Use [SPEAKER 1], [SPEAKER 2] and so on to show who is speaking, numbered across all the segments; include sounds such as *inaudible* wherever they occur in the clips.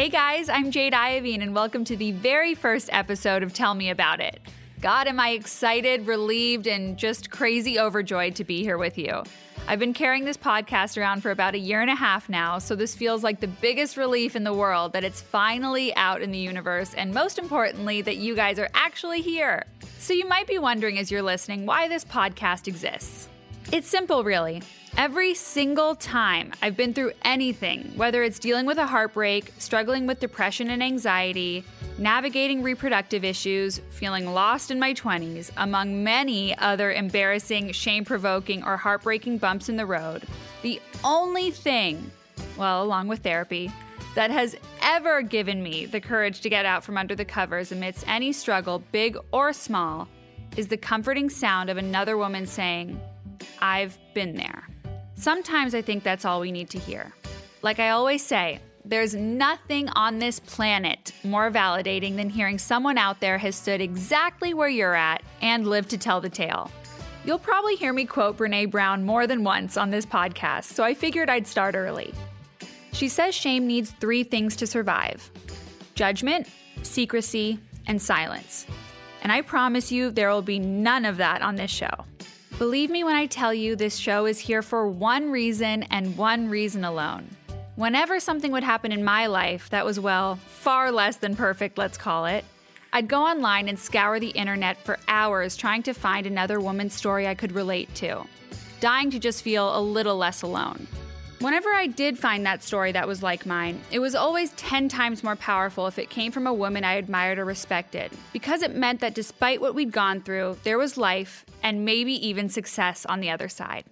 [SPEAKER 1] Hey guys, I'm Jade Iovine, and welcome to the very first episode of Tell Me About It. God, am I excited, relieved, and just crazy overjoyed to be here with you. I've been carrying this podcast around for about a year and a half now, so this feels like the biggest relief in the world that it's finally out in the universe, and most importantly, that you guys are actually here. So you might be wondering as you're listening why this podcast exists. It's simple, really. Every single time I've been through anything, whether it's dealing with a heartbreak, struggling with depression and anxiety, navigating reproductive issues, feeling lost in my 20s, among many other embarrassing, shame provoking, or heartbreaking bumps in the road, the only thing, well, along with therapy, that has ever given me the courage to get out from under the covers amidst any struggle, big or small, is the comforting sound of another woman saying, I've been there. Sometimes I think that's all we need to hear. Like I always say, there's nothing on this planet more validating than hearing someone out there has stood exactly where you're at and lived to tell the tale. You'll probably hear me quote Brene Brown more than once on this podcast, so I figured I'd start early. She says shame needs three things to survive judgment, secrecy, and silence. And I promise you, there will be none of that on this show. Believe me when I tell you this show is here for one reason and one reason alone. Whenever something would happen in my life that was, well, far less than perfect, let's call it, I'd go online and scour the internet for hours trying to find another woman's story I could relate to, dying to just feel a little less alone. Whenever I did find that story that was like mine, it was always 10 times more powerful if it came from a woman I admired or respected, because it meant that despite what we'd gone through, there was life and maybe even success on the other side.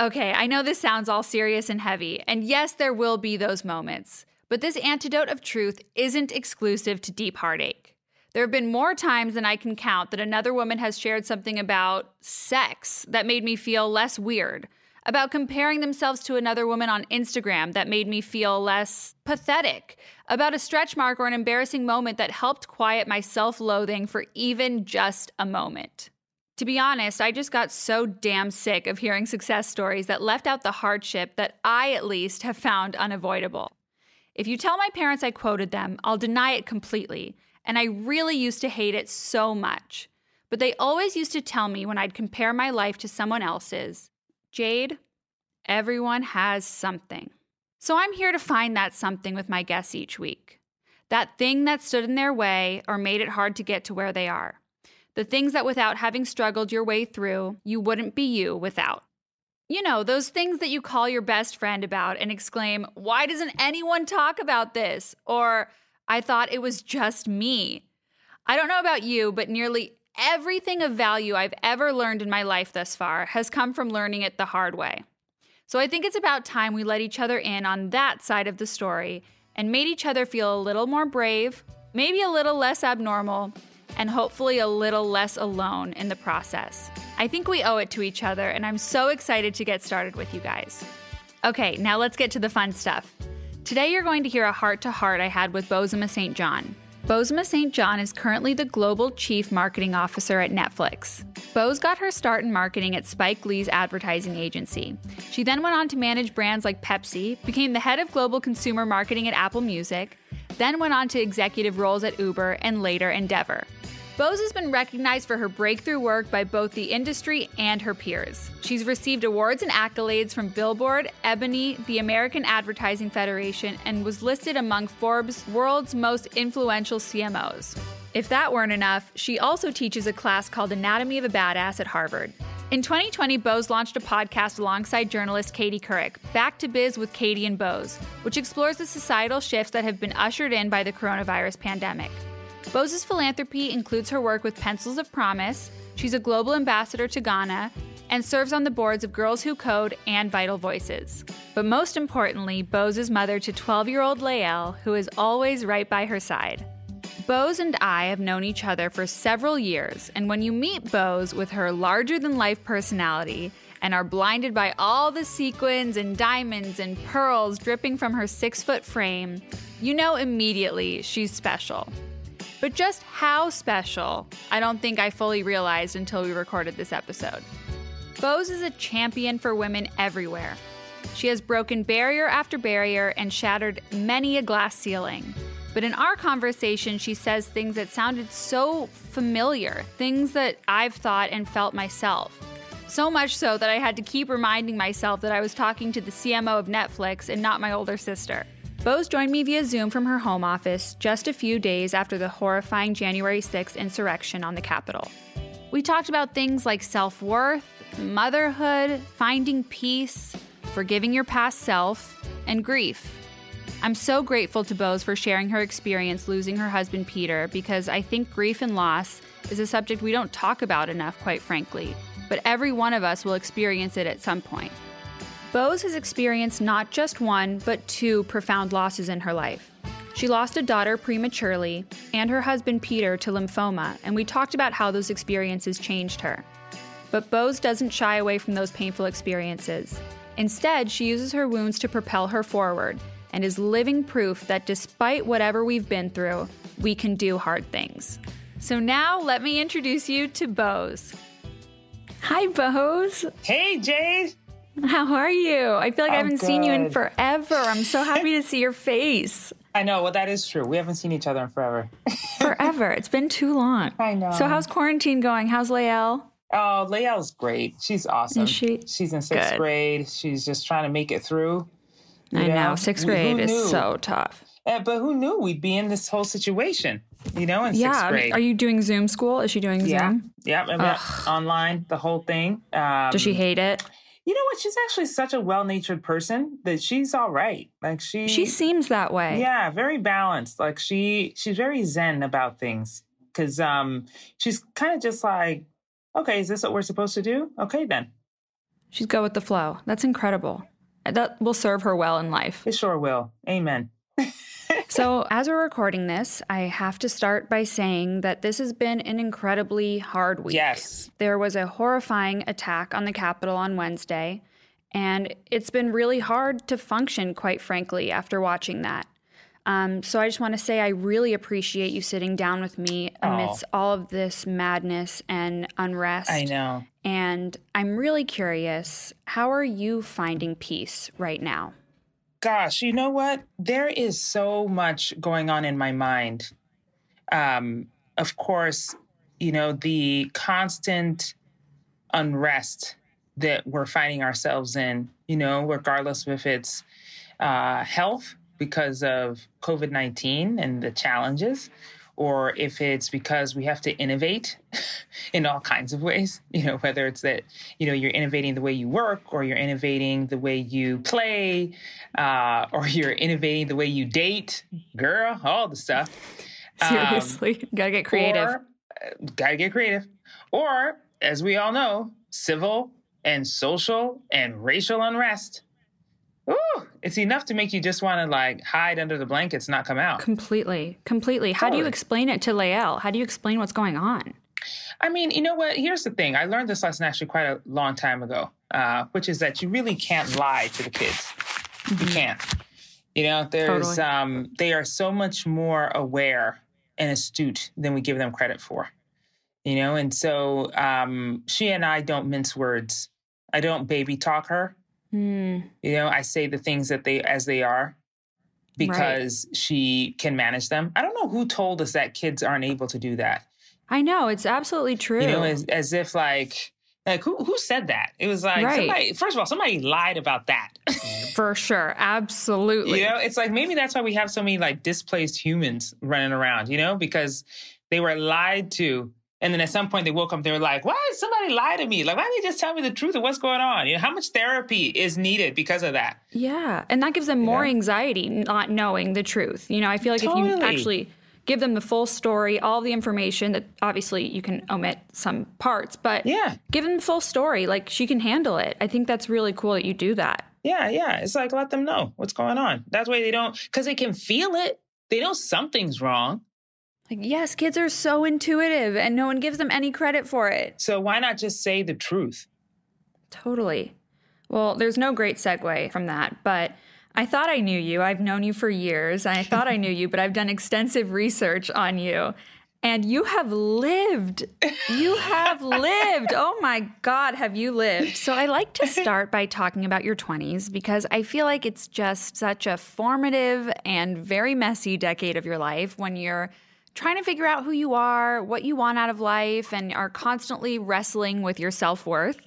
[SPEAKER 1] Okay, I know this sounds all serious and heavy, and yes, there will be those moments, but this antidote of truth isn't exclusive to deep heartache. There have been more times than I can count that another woman has shared something about sex that made me feel less weird about comparing themselves to another woman on Instagram that made me feel less pathetic, about a stretch mark or an embarrassing moment that helped quiet my self loathing for even just a moment. To be honest, I just got so damn sick of hearing success stories that left out the hardship that I, at least, have found unavoidable. If you tell my parents I quoted them, I'll deny it completely, and I really used to hate it so much. But they always used to tell me when I'd compare my life to someone else's Jade, everyone has something. So I'm here to find that something with my guests each week. That thing that stood in their way or made it hard to get to where they are. The things that without having struggled your way through, you wouldn't be you without. You know, those things that you call your best friend about and exclaim, Why doesn't anyone talk about this? Or, I thought it was just me. I don't know about you, but nearly everything of value I've ever learned in my life thus far has come from learning it the hard way. So I think it's about time we let each other in on that side of the story and made each other feel a little more brave, maybe a little less abnormal, and hopefully a little less alone in the process. I think we owe it to each other, and I'm so excited to get started with you guys. Okay, now let's get to the fun stuff. Today, you're going to hear a heart to heart I had with Bozoma St. John. Bozoma St. John is currently the Global Chief Marketing Officer at Netflix. Boz got her start in marketing at Spike Lee's advertising agency. She then went on to manage brands like Pepsi, became the head of global consumer marketing at Apple Music, then went on to executive roles at Uber and later Endeavor. Boz has been recognized for her breakthrough work by both the industry and her peers. She's received awards and accolades from Billboard, Ebony, the American Advertising Federation, and was listed among Forbes' world's most influential CMOs. If that weren't enough, she also teaches a class called Anatomy of a Badass at Harvard. In 2020, Boz launched a podcast alongside journalist Katie Couric, Back to Biz with Katie and Boz, which explores the societal shifts that have been ushered in by the coronavirus pandemic. Boz's philanthropy includes her work with Pencils of Promise, she's a global ambassador to Ghana, and serves on the boards of Girls Who Code and Vital Voices. But most importantly, Boz is mother to 12 year old Lael, who is always right by her side. Boz and I have known each other for several years, and when you meet Boz with her larger than life personality and are blinded by all the sequins and diamonds and pearls dripping from her six foot frame, you know immediately she's special. But just how special, I don't think I fully realized until we recorded this episode. Boz is a champion for women everywhere. She has broken barrier after barrier and shattered many a glass ceiling. But in our conversation, she says things that sounded so familiar, things that I've thought and felt myself. So much so that I had to keep reminding myself that I was talking to the CMO of Netflix and not my older sister. Boz joined me via Zoom from her home office just a few days after the horrifying January 6th insurrection on the Capitol. We talked about things like self worth, motherhood, finding peace, forgiving your past self, and grief. I'm so grateful to Boz for sharing her experience losing her husband Peter because I think grief and loss is a subject we don't talk about enough, quite frankly, but every one of us will experience it at some point. Boz has experienced not just one, but two profound losses in her life. She lost a daughter prematurely and her husband Peter to lymphoma, and we talked about how those experiences changed her. But Boz doesn't shy away from those painful experiences. Instead, she uses her wounds to propel her forward and is living proof that despite whatever we've been through, we can do hard things. So now let me introduce you to Boz. Hi, Boz.
[SPEAKER 2] Hey, Jade.
[SPEAKER 1] How are you? I feel like I'm I have not seen you in forever. I'm so happy to see your face. *laughs*
[SPEAKER 2] I know. Well, that is true. We haven't seen each other in forever. *laughs*
[SPEAKER 1] forever. It's been too long.
[SPEAKER 2] I know.
[SPEAKER 1] So, how's quarantine going? How's Lael?
[SPEAKER 2] Oh, Lael's great. She's awesome.
[SPEAKER 1] Is she?
[SPEAKER 2] She's in sixth Good. grade. She's just trying to make it through.
[SPEAKER 1] I know, know sixth grade is so tough.
[SPEAKER 2] Uh, but who knew we'd be in this whole situation? You know, in
[SPEAKER 1] yeah,
[SPEAKER 2] sixth grade.
[SPEAKER 1] Are you doing Zoom school? Is she doing
[SPEAKER 2] yeah.
[SPEAKER 1] Zoom?
[SPEAKER 2] Yeah, online, the whole thing.
[SPEAKER 1] Um, Does she hate it?
[SPEAKER 2] You know what? She's actually such a well-natured person that she's all right. Like she,
[SPEAKER 1] she seems that way.
[SPEAKER 2] Yeah, very balanced. Like she, she's very zen about things because um, she's kind of just like, okay, is this what we're supposed to do? Okay, then.
[SPEAKER 1] She's go with the flow. That's incredible that will serve her well in life.
[SPEAKER 2] It sure will. Amen. *laughs*
[SPEAKER 1] so, as we're recording this, I have to start by saying that this has been an incredibly hard week.
[SPEAKER 2] Yes.
[SPEAKER 1] There was a horrifying attack on the Capitol on Wednesday, and it's been really hard to function, quite frankly, after watching that. Um, so I just want to say I really appreciate you sitting down with me amidst oh. all of this madness and unrest.
[SPEAKER 2] I know.
[SPEAKER 1] And I'm really curious, how are you finding peace right now?
[SPEAKER 2] Gosh, you know what? There is so much going on in my mind. Um, of course, you know, the constant unrest that we're finding ourselves in, you know, regardless if it's uh, health because of COVID 19 and the challenges, or if it's because we have to innovate *laughs* in all kinds of ways, you know, whether it's that, you know, you're innovating the way you work, or you're innovating the way you play, uh, or *laughs* you're innovating the way you date, girl, all the stuff.
[SPEAKER 1] Seriously, um, *laughs* gotta get creative.
[SPEAKER 2] Or, uh, gotta get creative. Or, as we all know, civil and social and racial unrest Ooh, it's enough to make you just want to like hide under the blankets, not come out.
[SPEAKER 1] Completely, completely. How do you explain it to Lael? How do you explain what's going on?
[SPEAKER 2] I mean, you know what? Here's the thing. I learned this lesson actually quite a long time ago, uh, which is that you really can't lie to the kids. Mm-hmm. You can't. You know, there's totally. um, they are so much more aware and astute than we give them credit for. You know, and so um, she and I don't mince words. I don't baby talk her. Mm. You know, I say the things that they as they are because right. she can manage them. I don't know who told us that kids aren't able to do that.
[SPEAKER 1] I know it's absolutely true.
[SPEAKER 2] You know, as, as if like like who who said that? It was like right. somebody. First of all, somebody lied about that. *laughs*
[SPEAKER 1] For sure, absolutely.
[SPEAKER 2] You know, it's like maybe that's why we have so many like displaced humans running around. You know, because they were lied to and then at some point they woke up, they were like, why did somebody lie to me? Like, why didn't they just tell me the truth of what's going on? You know, how much therapy is needed because of that?
[SPEAKER 1] Yeah. And that gives them more yeah. anxiety not knowing the truth. You know, I feel like totally. if you actually give them the full story, all the information that obviously you can omit some parts, but
[SPEAKER 2] yeah,
[SPEAKER 1] give them the full story. Like she can handle it. I think that's really cool that you do that.
[SPEAKER 2] Yeah, yeah. It's like let them know what's going on. That's why they don't because they can feel it. They know something's wrong.
[SPEAKER 1] Like, yes, kids are so intuitive and no one gives them any credit for it.
[SPEAKER 2] So why not just say the truth?
[SPEAKER 1] Totally. Well, there's no great segue from that, but I thought I knew you. I've known you for years. I thought I knew you, but I've done extensive research on you. And you have lived. You have lived. Oh my God, have you lived? So I like to start by talking about your 20s because I feel like it's just such a formative and very messy decade of your life when you're trying to figure out who you are, what you want out of life, and are constantly wrestling with your self worth.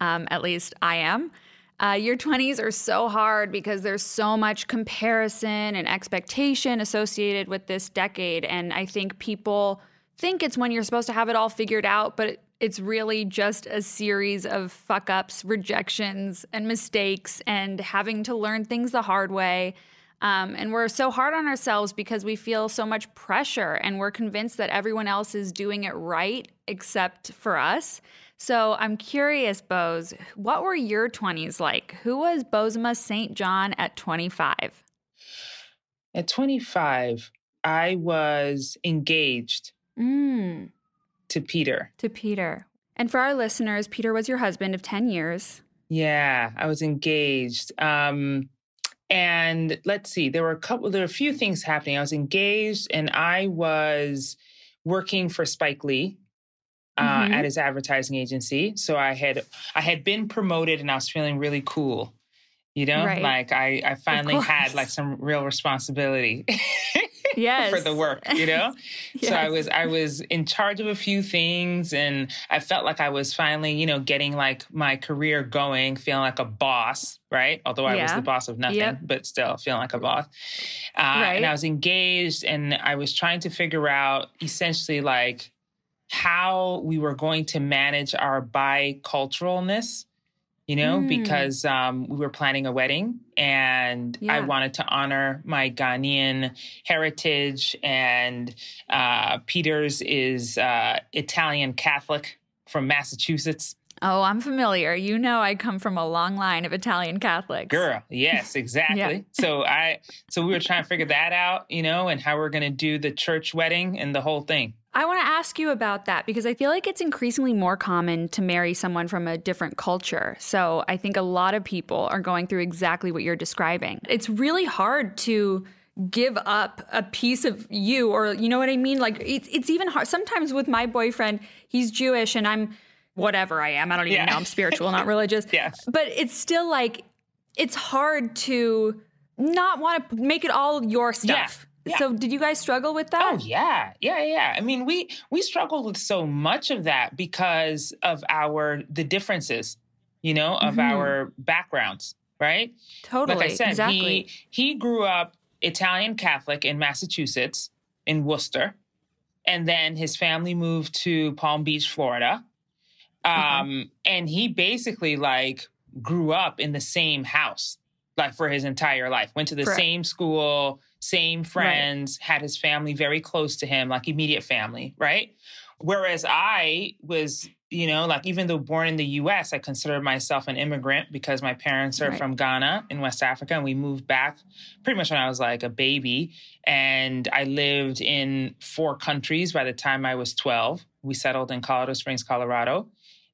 [SPEAKER 1] Um, at least I am. Uh, your 20s are so hard because there's so much comparison and expectation associated with this decade. And I think people think it's when you're supposed to have it all figured out, but it's really just a series of fuck ups, rejections, and mistakes, and having to learn things the hard way. Um, and we're so hard on ourselves because we feel so much pressure and we're convinced that everyone else is doing it right except for us. So I'm curious, Boz, what were your 20s like? Who was Bozoma St. John at 25?
[SPEAKER 2] At 25, I was engaged
[SPEAKER 1] mm.
[SPEAKER 2] to Peter.
[SPEAKER 1] To Peter. And for our listeners, Peter was your husband of 10 years.
[SPEAKER 2] Yeah, I was engaged. Um, and let's see, there were a couple, there were a few things happening. I was engaged and I was working for Spike Lee uh, mm-hmm. at his advertising agency. So I had I had been promoted and I was feeling really cool. You know, right. like I I finally had like some real responsibility. *laughs*
[SPEAKER 1] yes. *laughs*
[SPEAKER 2] for the work, you know? yes. *laughs* So I was I was in charge of a few things and I felt like I was finally, you know, getting like my career going, feeling like a boss, right? Although I yeah. was the boss of nothing, yep. but still feeling like a boss. Uh, right. and I was engaged and I was trying to figure out essentially like how we were going to manage our biculturalness you know, mm. because um, we were planning a wedding and yeah. I wanted to honor my Ghanaian heritage. And uh, Peters is uh, Italian Catholic from Massachusetts.
[SPEAKER 1] Oh, I'm familiar. You know, I come from a long line of Italian Catholics.
[SPEAKER 2] Girl, yes, *laughs* exactly. yeah. So I, so we were trying to figure that out, you know, and how we're going to do the church wedding and the whole thing.
[SPEAKER 1] I want to ask you about that because I feel like it's increasingly more common to marry someone from a different culture. So I think a lot of people are going through exactly what you're describing. It's really hard to give up a piece of you or you know what I mean? Like it's it's even hard sometimes with my boyfriend, he's Jewish and I'm whatever I am. I don't even yeah. know. I'm spiritual, not religious. *laughs*
[SPEAKER 2] yes.
[SPEAKER 1] But it's still like it's hard to not want to make it all your stuff. Yeah. Yeah. So did you guys struggle with that?
[SPEAKER 2] Oh yeah. Yeah, yeah. I mean, we we struggled with so much of that because of our the differences, you know, of mm-hmm. our backgrounds, right?
[SPEAKER 1] Totally.
[SPEAKER 2] Like I said,
[SPEAKER 1] exactly.
[SPEAKER 2] he he grew up Italian Catholic in Massachusetts, in Worcester. And then his family moved to Palm Beach, Florida. Um, and he basically like grew up in the same house like for his entire life. Went to the for, same school, same friends, right. had his family very close to him, like immediate family, right? Whereas I was, you know, like even though born in the US, I consider myself an immigrant because my parents are right. from Ghana in West Africa and we moved back pretty much when I was like a baby. And I lived in four countries by the time I was 12. We settled in Colorado Springs, Colorado.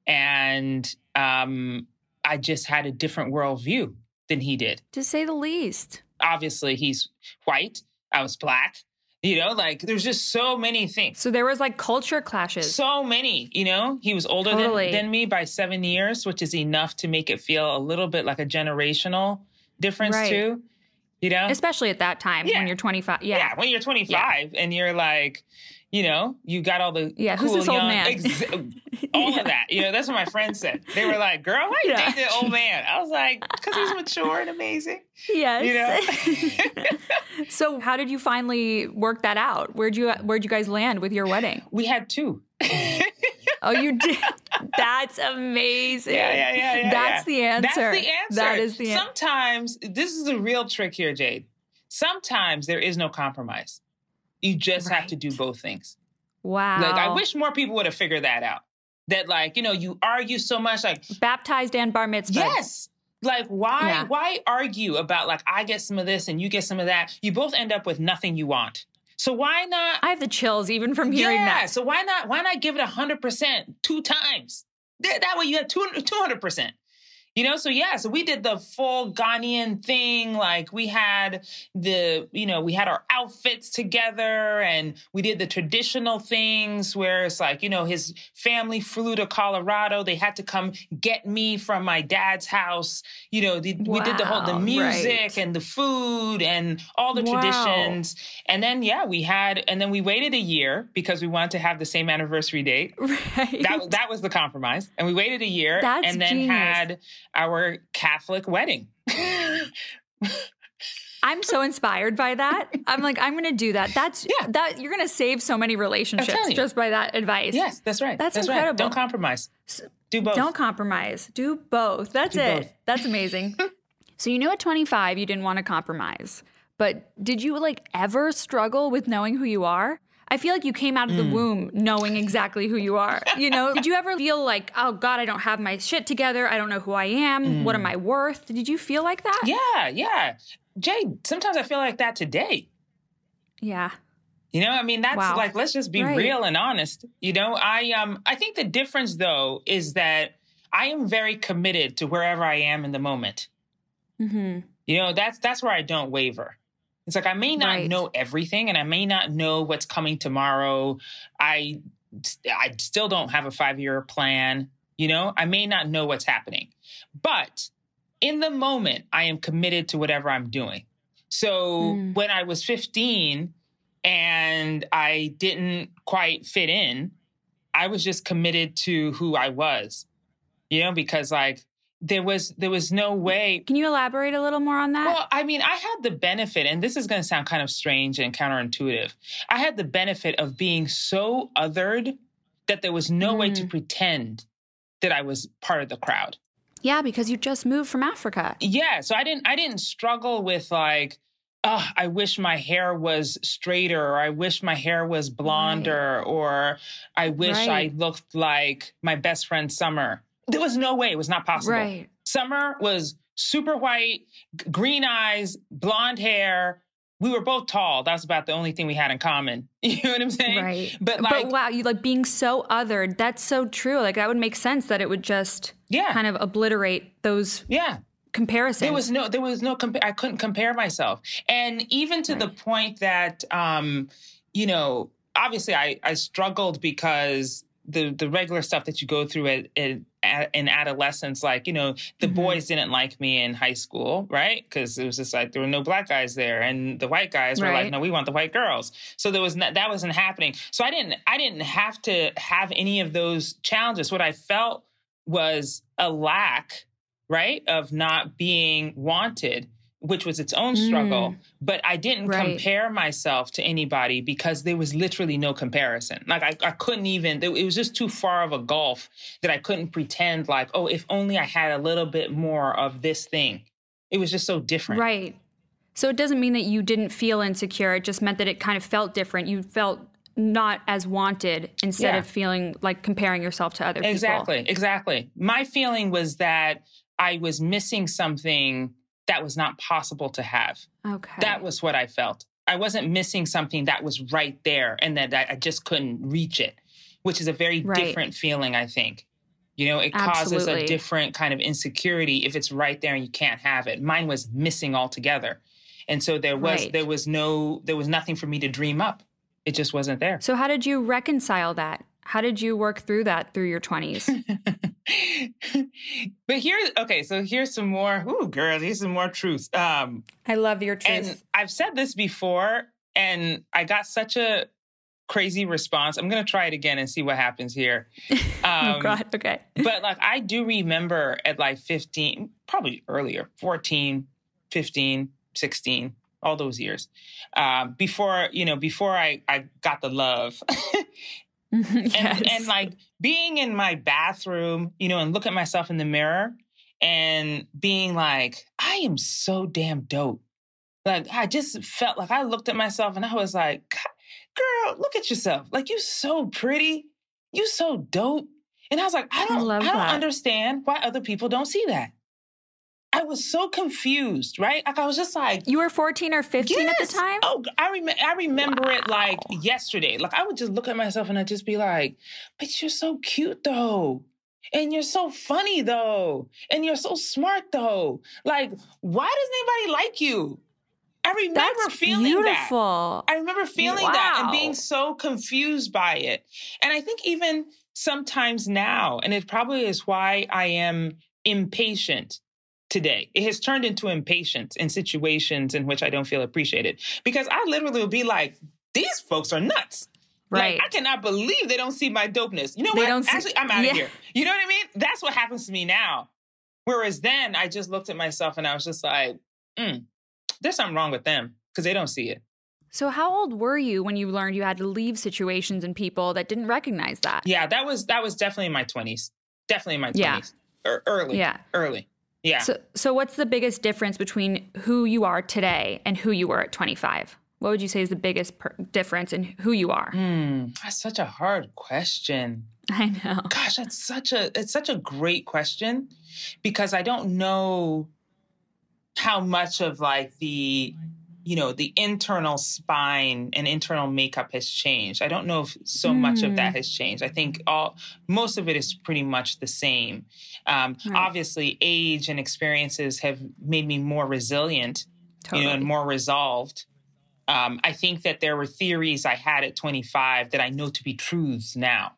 [SPEAKER 2] And um, I just had a different worldview than he did.
[SPEAKER 1] To say the least.
[SPEAKER 2] Obviously, he's white. I was black. You know, like there's just so many things.
[SPEAKER 1] So there was like culture clashes.
[SPEAKER 2] So many, you know. He was older totally. than, than me by seven years, which is enough to make it feel a little bit like a generational difference right. too. You know?
[SPEAKER 1] Especially at that time yeah. when you're 25. Yeah.
[SPEAKER 2] yeah when you're 25 yeah. and you're like, you know, you got all the
[SPEAKER 1] yeah,
[SPEAKER 2] cool
[SPEAKER 1] who's this
[SPEAKER 2] young,
[SPEAKER 1] old man?
[SPEAKER 2] Ex- *laughs* all yeah. of that. You know, that's what my friends said. They were like, "Girl, why you yeah. dating an old *laughs* man?" I was like, "Cause he's mature and amazing."
[SPEAKER 1] Yes. You know. *laughs* so, how did you finally work that out? Where'd you Where'd you guys land with your wedding?
[SPEAKER 2] We had two.
[SPEAKER 1] oh, you did. That's amazing.
[SPEAKER 2] Yeah, yeah, yeah. yeah
[SPEAKER 1] That's the answer.
[SPEAKER 2] That's the answer.
[SPEAKER 1] That is the
[SPEAKER 2] answer. Sometimes this is a real trick here, Jade. Sometimes there is no compromise. You just right. have to do both things.
[SPEAKER 1] Wow.
[SPEAKER 2] Like I wish more people would have figured that out. That like, you know, you argue so much like
[SPEAKER 1] baptized and bar mitzvah.
[SPEAKER 2] Yes. Like why yeah. why argue about like I get some of this and you get some of that? You both end up with nothing you want. So why not
[SPEAKER 1] I have the chills even from hearing
[SPEAKER 2] yeah,
[SPEAKER 1] that.
[SPEAKER 2] So why not why not give it 100% two times? That, that way you have 200%. You know, so yeah, so we did the full Ghanaian thing. Like we had the, you know, we had our outfits together and we did the traditional things where it's like, you know, his family flew to Colorado. They had to come get me from my dad's house. You know, the, wow, we did the whole, the music right. and the food and all the wow. traditions. And then, yeah, we had, and then we waited a year because we wanted to have the same anniversary date. *laughs* Right. That, that was the compromise. And we waited a year
[SPEAKER 1] That's
[SPEAKER 2] and then
[SPEAKER 1] genius.
[SPEAKER 2] had our Catholic wedding. *laughs*
[SPEAKER 1] I'm so inspired by that. I'm like, I'm going to do that. That's yeah. that you're going to save so many relationships just by that advice.
[SPEAKER 2] Yes, that's right.
[SPEAKER 1] That's,
[SPEAKER 2] that's
[SPEAKER 1] incredible.
[SPEAKER 2] Right. Don't compromise. Do both.
[SPEAKER 1] Don't compromise. Do both. That's do it. Both. That's amazing. *laughs* so you knew at 25 you didn't want to compromise. But did you like ever struggle with knowing who you are? I feel like you came out of the mm. womb knowing exactly who you are. You know, *laughs* did you ever feel like, oh God, I don't have my shit together. I don't know who I am. Mm. What am I worth? Did you feel like that?
[SPEAKER 2] Yeah, yeah. Jay, sometimes I feel like that today.
[SPEAKER 1] Yeah.
[SPEAKER 2] You know, I mean, that's wow. like, let's just be right. real and honest. You know, I um I think the difference though is that I am very committed to wherever I am in the moment. Mm-hmm. You know, that's that's where I don't waver. It's like I may not right. know everything and I may not know what's coming tomorrow. I I still don't have a 5-year plan, you know? I may not know what's happening. But in the moment, I am committed to whatever I'm doing. So mm. when I was 15 and I didn't quite fit in, I was just committed to who I was. You know, because like there was there was no way
[SPEAKER 1] can you elaborate a little more on that
[SPEAKER 2] well i mean i had the benefit and this is going to sound kind of strange and counterintuitive i had the benefit of being so othered that there was no mm. way to mm. pretend that i was part of the crowd
[SPEAKER 1] yeah because you just moved from africa
[SPEAKER 2] yeah so i didn't i didn't struggle with like oh, I wish my hair was straighter, or I wish my hair was blonder, right. or I wish right. I looked like my best friend Summer there was no way it was not possible.
[SPEAKER 1] Right.
[SPEAKER 2] Summer was super white, green eyes, blonde hair. We were both tall. That's about the only thing we had in common. *laughs* You know what I'm saying?
[SPEAKER 1] Right. But like, but wow, you like being so othered. That's so true. Like that would make sense that it would just
[SPEAKER 2] yeah
[SPEAKER 1] kind of obliterate those
[SPEAKER 2] yeah
[SPEAKER 1] comparisons.
[SPEAKER 2] There was no there was no compa- I couldn't compare myself, and even to right. the point that um you know obviously I I struggled because the the regular stuff that you go through at, at in adolescence, like, you know, the mm-hmm. boys didn't like me in high school, right? Because it was just like there were no black guys there, and the white guys were right. like, no, we want the white girls. So there was not, that wasn't happening. So I didn't I didn't have to have any of those challenges. What I felt was a lack, right, of not being wanted which was its own struggle. Mm. But I didn't right. compare myself to anybody because there was literally no comparison. Like I, I couldn't even, it was just too far of a gulf that I couldn't pretend like, oh, if only I had a little bit more of this thing. It was just so different.
[SPEAKER 1] Right. So it doesn't mean that you didn't feel insecure. It just meant that it kind of felt different. You felt not as wanted instead yeah. of feeling like comparing yourself to other
[SPEAKER 2] exactly, people. Exactly. Exactly. My feeling was that I was missing something that was not possible to have.
[SPEAKER 1] Okay.
[SPEAKER 2] That was what I felt. I wasn't missing something that was right there and that I just couldn't reach it, which is a very right. different feeling, I think. You know, it Absolutely. causes a different kind of insecurity if it's right there and you can't have it. Mine was missing altogether. And so there was right. there was no there was nothing for me to dream up. It just wasn't there.
[SPEAKER 1] So how did you reconcile that? How did you work through that through your 20s? *laughs* *laughs*
[SPEAKER 2] but here, okay, so here's some more. Ooh, girls, here's some more truth. Um,
[SPEAKER 1] I love your truth.
[SPEAKER 2] And I've said this before, and I got such a crazy response. I'm gonna try it again and see what happens here. *laughs*
[SPEAKER 1] Oh, um, oh God, okay.
[SPEAKER 2] but like, I do remember at like 15, probably earlier, 14, 15, 16, all those years uh, before you know before I I got the love *laughs*
[SPEAKER 1] yes. *laughs*
[SPEAKER 2] and, and like being in my bathroom, you know, and look at myself in the mirror and being like, I am so damn dope. Like I just felt like I looked at myself and I was like, girl, look at yourself. Like you so pretty. You so dope. And I was like, I don't I, I don't understand why other people don't see that. I was so confused, right? Like I was just like,
[SPEAKER 1] you were 14 or 15 yes. at the time.
[SPEAKER 2] Oh, I, rem- I remember wow. it like yesterday. Like I would just look at myself and I'd just be like, but you're so cute though. And you're so funny though. And you're so smart though. Like, why doesn't anybody like you? I remember
[SPEAKER 1] That's
[SPEAKER 2] feeling
[SPEAKER 1] beautiful.
[SPEAKER 2] that. I remember feeling that and being so confused by it. And I think even sometimes now, and it probably is why I am impatient today. It has turned into impatience in situations in which I don't feel appreciated. Because I literally will be like, these folks are nuts.
[SPEAKER 1] Right.
[SPEAKER 2] Like, I cannot believe they don't see my dopeness. You know
[SPEAKER 1] They
[SPEAKER 2] what?
[SPEAKER 1] don't see-
[SPEAKER 2] Actually, I'm out of
[SPEAKER 1] Yeah.
[SPEAKER 2] here. You know what I mean? That's what happens to me now. Whereas then I just looked at myself and I was just like, mm, there's something wrong with them because they don't see it.
[SPEAKER 1] so, how old were you when you learned you had to leave situations and people that didn't recognize that?
[SPEAKER 2] Yeah, that was that was definitely in my 20s. Definitely in my 20s.
[SPEAKER 1] Yeah.
[SPEAKER 2] Or early.
[SPEAKER 1] Yeah.
[SPEAKER 2] Early. Yeah.
[SPEAKER 1] So, so what's the biggest difference between who you are today and who you were at 25? What would you say is the biggest per- difference in who you are?
[SPEAKER 2] Hmm, that's such a hard question. *laughs*
[SPEAKER 1] I know.
[SPEAKER 2] Gosh, that's such a it's such a great question because I don't know how much of like the you know the internal spine and internal makeup has changed. I don't know if so much of that has changed. I think all most of it is pretty much the same. Um,
[SPEAKER 1] Right.
[SPEAKER 2] Obviously, age and experiences have made me more resilient
[SPEAKER 1] Totally.
[SPEAKER 2] you know, and more resolved. Um, I think that there were theories I had at 25 that I know to be truths now.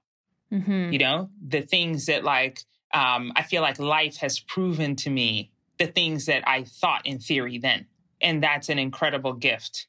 [SPEAKER 1] Mhm.
[SPEAKER 2] You know, the things that like um, I feel like life has proven to me the things that I thought in theory then, and that's an incredible gift.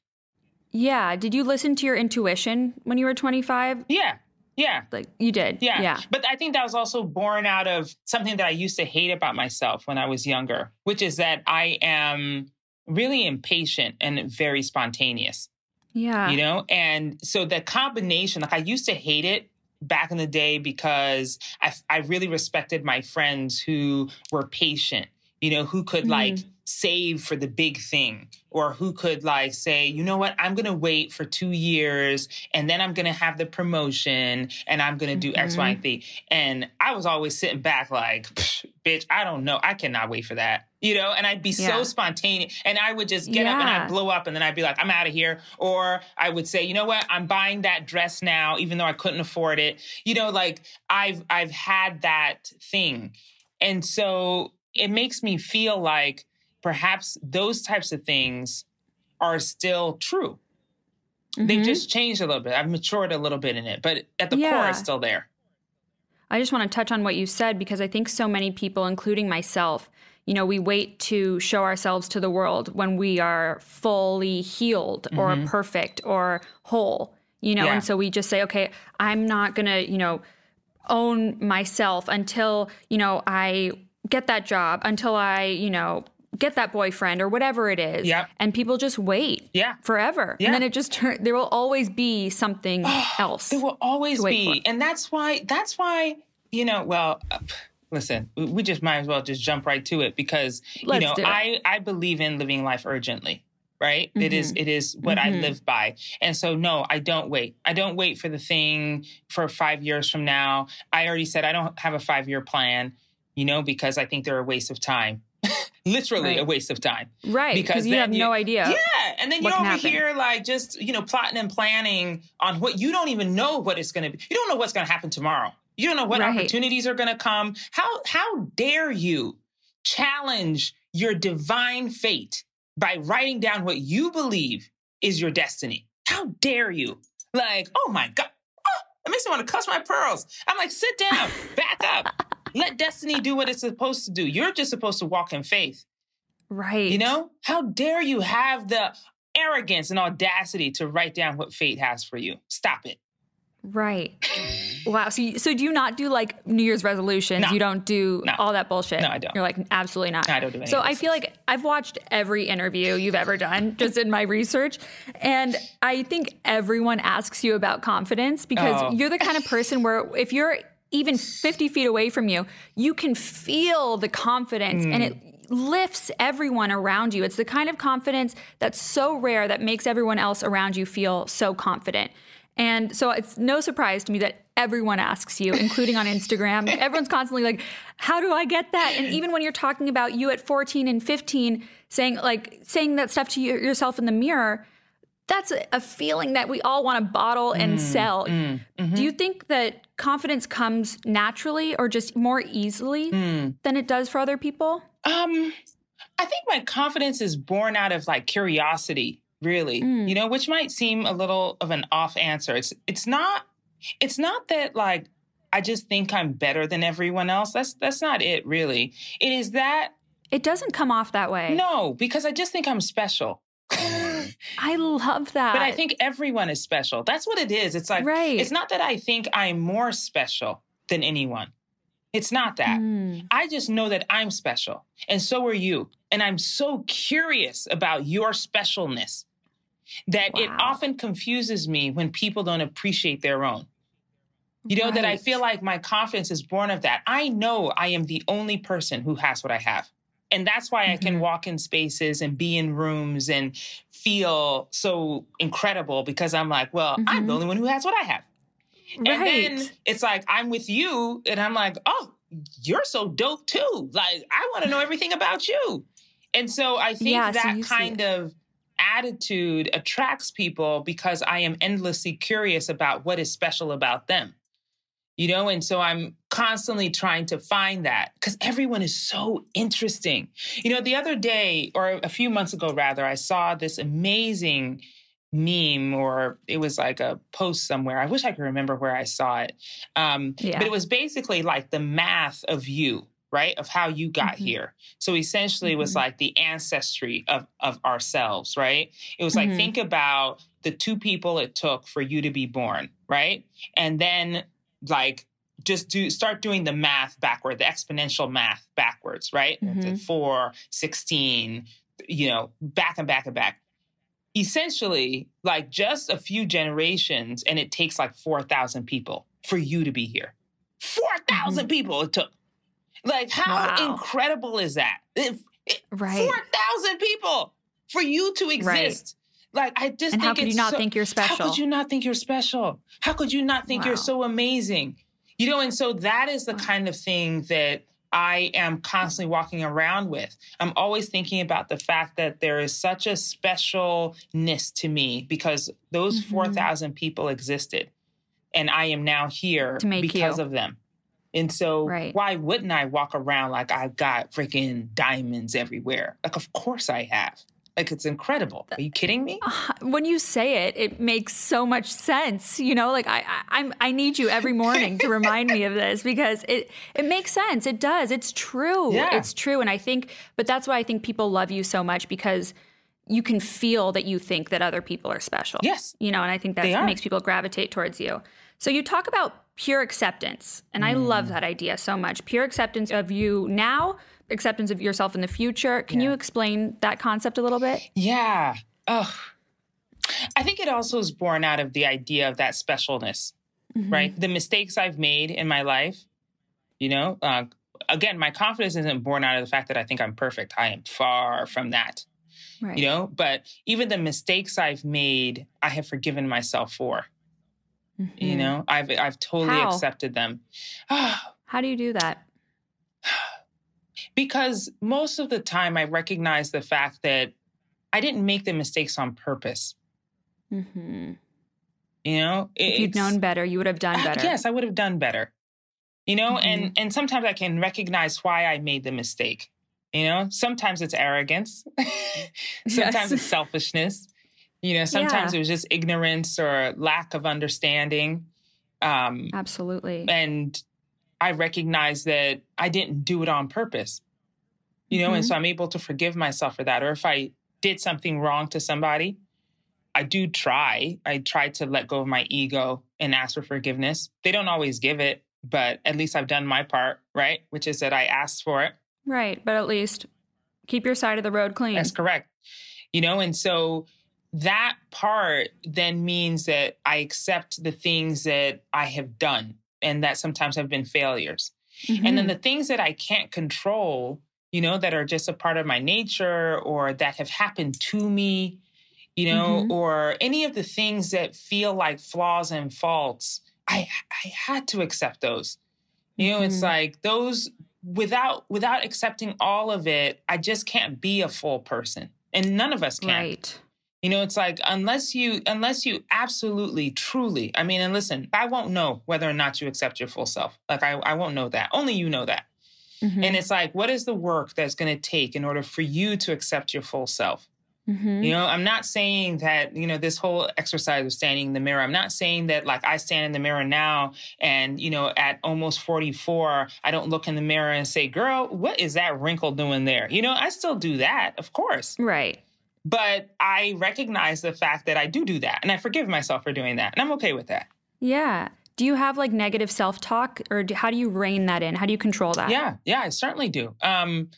[SPEAKER 1] Yeah. Did you listen to your intuition when you were 25?
[SPEAKER 2] Yeah, yeah.
[SPEAKER 1] Like you did.
[SPEAKER 2] Yeah.
[SPEAKER 1] Yeah.
[SPEAKER 2] But I think that was also born out of something that I used to hate about myself when I was younger, which is that I am really impatient and very spontaneous.
[SPEAKER 1] Yeah.
[SPEAKER 2] you know and so the combination like i used to hate it back in the day because i, I really respected my friends who were patient you know who could like mm-hmm. Save for the big thing or who could like say you know what? I'm gonna wait for two years and then i'm gonna have the promotion and i'm gonna do x y mm-hmm. and z. And i was always sitting back like *sighs* bitch i don't know. I cannot wait for that. You know? And i'd be
[SPEAKER 1] Yeah.
[SPEAKER 2] so spontaneous and i would just get up and i'd blow up and then i'd be like i'm out of here. Or i would say you know what? I'm buying that dress now even though i couldn't afford it. You know like i've i've had that thing. And so it makes me feel like perhaps those types of things are still true. They've
[SPEAKER 1] Mhm.
[SPEAKER 2] just changed a little bit. I've matured a little bit in it but at the core it's still there.
[SPEAKER 1] I just want to touch on what you said because I think so many people, including myself, you know, we wait to show ourselves to the world when we are fully healed or perfect or whole, you know,
[SPEAKER 2] Yeah.
[SPEAKER 1] and so we just say, okay, I'm not going to, you know, own myself until, you know, I get that job, until I, you know, get that boyfriend or whatever it is. And people just wait
[SPEAKER 2] yeah
[SPEAKER 1] forever.
[SPEAKER 2] Yeah.
[SPEAKER 1] And then it just turns, there will always be something else.
[SPEAKER 2] There will always be,
[SPEAKER 1] for.
[SPEAKER 2] and that's why. That's why you know. Well, uh, listen, we- just might as well just jump right to it because
[SPEAKER 1] Let's
[SPEAKER 2] you know. I I believe in living life urgently. Right? It is it is what I
[SPEAKER 1] Mhm.
[SPEAKER 2] live by. And so no, I don't wait. I don't wait for the thing for 5 years from now. I already said I don't have a 5-year plan, you know, because I think they're a waste of time. Literally
[SPEAKER 1] Right.
[SPEAKER 2] a waste of time.
[SPEAKER 1] right.
[SPEAKER 2] because
[SPEAKER 1] you have
[SPEAKER 2] you-
[SPEAKER 1] no idea.
[SPEAKER 2] Yeah, and then you're over
[SPEAKER 1] happen.
[SPEAKER 2] here like just you know plotting and planning on what you don't even know what it's going to be. You don't know what's going to happen tomorrow. You don't know what
[SPEAKER 1] Right.
[SPEAKER 2] opportunities are going to come. How how dare you challenge your divine fate by writing down what you believe is your destiny? How dare you? Like, oh my god, oh, it makes me want to cuss my pearls. I'm like, sit down, back up. Let destiny do what it's supposed to do. You're just supposed to walk in faith.
[SPEAKER 1] Right.
[SPEAKER 2] You know, how dare you have the arrogance and audacity to write down what fate has for you? Stop it.
[SPEAKER 1] Right. *laughs* Wow. So, you, so do you not do like New Year's resolutions?
[SPEAKER 2] No.
[SPEAKER 1] You don't do
[SPEAKER 2] No.
[SPEAKER 1] all that bullshit.
[SPEAKER 2] No, I don't.
[SPEAKER 1] You're like absolutely not.
[SPEAKER 2] I don't do any
[SPEAKER 1] So I feel like I've watched every interview you've ever done, *laughs* just in my research, and I think everyone asks you about confidence because
[SPEAKER 2] Oh.
[SPEAKER 1] you're the kind of person where if you're even 50 feet away from you, you can feel the confidence and
[SPEAKER 2] Mm.
[SPEAKER 1] it lifts everyone around you. It's the kind of confidence that's so rare that makes everyone else around you feel so confident. And so it's no surprise to me that everyone asks you, including on Instagram. *laughs* Everyone's constantly like, How do I get that? And even when you're talking about you at 14 and 15, saying like saying that stuff to you, yourself in the mirror, that's a, feeling that we all want to bottle and
[SPEAKER 2] Mm,
[SPEAKER 1] sell.
[SPEAKER 2] mm, mhm.
[SPEAKER 1] Do you think that confidence comes naturally or just more easily
[SPEAKER 2] Mm.
[SPEAKER 1] than it does for other people?
[SPEAKER 2] Um, I think my confidence is born out of like curiosity, really.
[SPEAKER 1] Mm.
[SPEAKER 2] You know, which might seem a little of an off answer. It's it's not it's not that like I just think I'm better than everyone else. That's that's not it really. It is that
[SPEAKER 1] It doesn't come off that way.
[SPEAKER 2] no, because I just think I'm special. *laughs*
[SPEAKER 1] I love that.
[SPEAKER 2] But I think everyone is special. That's what it is. It's like
[SPEAKER 1] Right.
[SPEAKER 2] it's not that I think I'm more special than anyone. It's not that.
[SPEAKER 1] Mm.
[SPEAKER 2] I just know that I'm special, and so are you. And I'm so curious about your specialness that it often confuses me when people don't appreciate their own. You know, that I feel like my confidence is born of that. I know I am the only person who has what I have. And that's why I can
[SPEAKER 1] Mhm.
[SPEAKER 2] walk in spaces and be in rooms and feel so incredible because I'm like, well, I'm the
[SPEAKER 1] Mhm.
[SPEAKER 2] only one who has what I have. And then it's like I'm with you, and I'm like, oh, you're so dope too. Like, I want to know everything *laughs* about you. And so I think
[SPEAKER 1] Yeah,
[SPEAKER 2] that
[SPEAKER 1] see
[SPEAKER 2] kind of attitude attracts people because I am endlessly curious about what is special about them. You know, and so I'm constantly trying to find that because everyone is so interesting. You know, the other day, or a few months ago, rather, I saw this amazing meme or it was like a post somewhere. I wish I could remember where I saw it. Um,
[SPEAKER 1] Yeah.
[SPEAKER 2] But it was basically like the math of you, right? Of how you got
[SPEAKER 1] Mhm.
[SPEAKER 2] here. So essentially, it was
[SPEAKER 1] Mhm.
[SPEAKER 2] like the ancestry of, of ourselves, right? It was like,
[SPEAKER 1] Mhm.
[SPEAKER 2] think about the two people it took for you to be born, right? And then like, just do start doing the math backward, the exponential math backwards, right?
[SPEAKER 1] Mhm.
[SPEAKER 2] Four, 16, you know, back and back and back essentially like just a few generations and it takes like 4,000 people for you to be here. 4,000 people it took. Like how
[SPEAKER 1] Mm-hmm. Wow.
[SPEAKER 2] incredible is that? If, if
[SPEAKER 1] Right.
[SPEAKER 2] 4,000 people for you to exist. Like I just
[SPEAKER 1] and
[SPEAKER 2] think
[SPEAKER 1] how could you not
[SPEAKER 2] so-
[SPEAKER 1] think you're special?
[SPEAKER 2] How could you not think you're special? How could you not think you're so amazing? You know, and so that is the kind of thing that I am constantly walking around with. I'm always thinking about the fact that there is such a specialness to me because those
[SPEAKER 1] Mhm.
[SPEAKER 2] 4,000 people existed and I am now here because
[SPEAKER 1] you.
[SPEAKER 2] of them. And so,
[SPEAKER 1] Right.
[SPEAKER 2] why wouldn't I walk around like I've got freaking diamonds everywhere? Like, of course I have. Like, it's incredible. Are you kidding me?
[SPEAKER 1] Uh, when you say it, it makes so much sense. You know, like I, I, I'm, I need you every morning to remind me of this because it, it makes sense. It does. It's true.
[SPEAKER 2] Yeah.
[SPEAKER 1] It's true. And I think, but that's why I think people love you so much because you can feel that you think that other people are special.
[SPEAKER 2] Yes.
[SPEAKER 1] You know, and I think that makes people gravitate towards you. So you talk about pure acceptance, and I
[SPEAKER 2] Mm.
[SPEAKER 1] love that idea so much. Pure acceptance of you now, acceptance of yourself in the future. Can you explain that concept a little bit?
[SPEAKER 2] Yeah. Oh, I think it also is born out of the idea of that specialness,
[SPEAKER 1] Mm-hmm.
[SPEAKER 2] right? The mistakes I've made in my life, you know, uh, again, my confidence isn't born out of the fact that I think I'm perfect. I am far from that,
[SPEAKER 1] Right.
[SPEAKER 2] you know, but even the mistakes I've made, I have forgiven myself for, you
[SPEAKER 1] Mhm.
[SPEAKER 2] know, I've, I've totally
[SPEAKER 1] How?
[SPEAKER 2] accepted them. *sighs*
[SPEAKER 1] How do you do that?
[SPEAKER 2] Because most of the time I recognize the fact that I didn't make the mistakes on purpose.
[SPEAKER 1] Mm-hmm.
[SPEAKER 2] You know,
[SPEAKER 1] If you'd known better, you would have done
[SPEAKER 2] Uh,
[SPEAKER 1] better.
[SPEAKER 2] Yes, I would have done better. You know,
[SPEAKER 1] Mhm.
[SPEAKER 2] and and sometimes I can recognize why I made the mistake. You know, sometimes it's arrogance. *laughs* sometimes it's *laughs* selfishness. You know, sometimes
[SPEAKER 1] Yeah.
[SPEAKER 2] it was just ignorance or lack of understanding. Um,
[SPEAKER 1] Absolutely.
[SPEAKER 2] and I recognize that I didn't do it on purpose. You know, and
[SPEAKER 1] Mhm.
[SPEAKER 2] so I'm able to forgive myself for that. Or if I did something wrong to somebody, I do try. I try to let go of my ego and ask for forgiveness. They don't always give it, but at least I've done my part, right? Which is that I asked for it.
[SPEAKER 1] Right. But at least keep your side of the road clean.
[SPEAKER 2] That's correct. You know, and so that part then means that I accept the things that I have done and that sometimes have been failures. And then
[SPEAKER 1] Mhm.
[SPEAKER 2] the things that I can't control, you know, that are just a part of my nature or that have happened to me, you know,
[SPEAKER 1] Mhm.
[SPEAKER 2] or any of the things that feel like flaws and faults, I I had to accept those. You know, it's
[SPEAKER 1] Mhm.
[SPEAKER 2] like those without without accepting all of it, I just can't be a full person. And none of us can.
[SPEAKER 1] right.
[SPEAKER 2] You know, it's like unless you unless you absolutely truly, I mean, and listen, I won't know whether or not you accept your full self. Like I, I won't know that. Only you know that. Mm-hmm. And it's like, what is the work that's going to take in order for you to accept your full self? Mm-hmm. You know, I'm not saying that, you know, this whole exercise of standing in the mirror, I'm not saying that like I stand in the mirror now and, you know, at almost 44, I don't look in the mirror and say, girl, what is that wrinkle doing there? You know, I still do that, of course.
[SPEAKER 1] Right.
[SPEAKER 2] But I recognize the fact that I do do that and I forgive myself for doing that. And I'm okay with that.
[SPEAKER 1] Yeah. Do you have like negative self talk or do, how do you rein that in? How do you control that?
[SPEAKER 2] Yeah. Yeah, I certainly do. Um,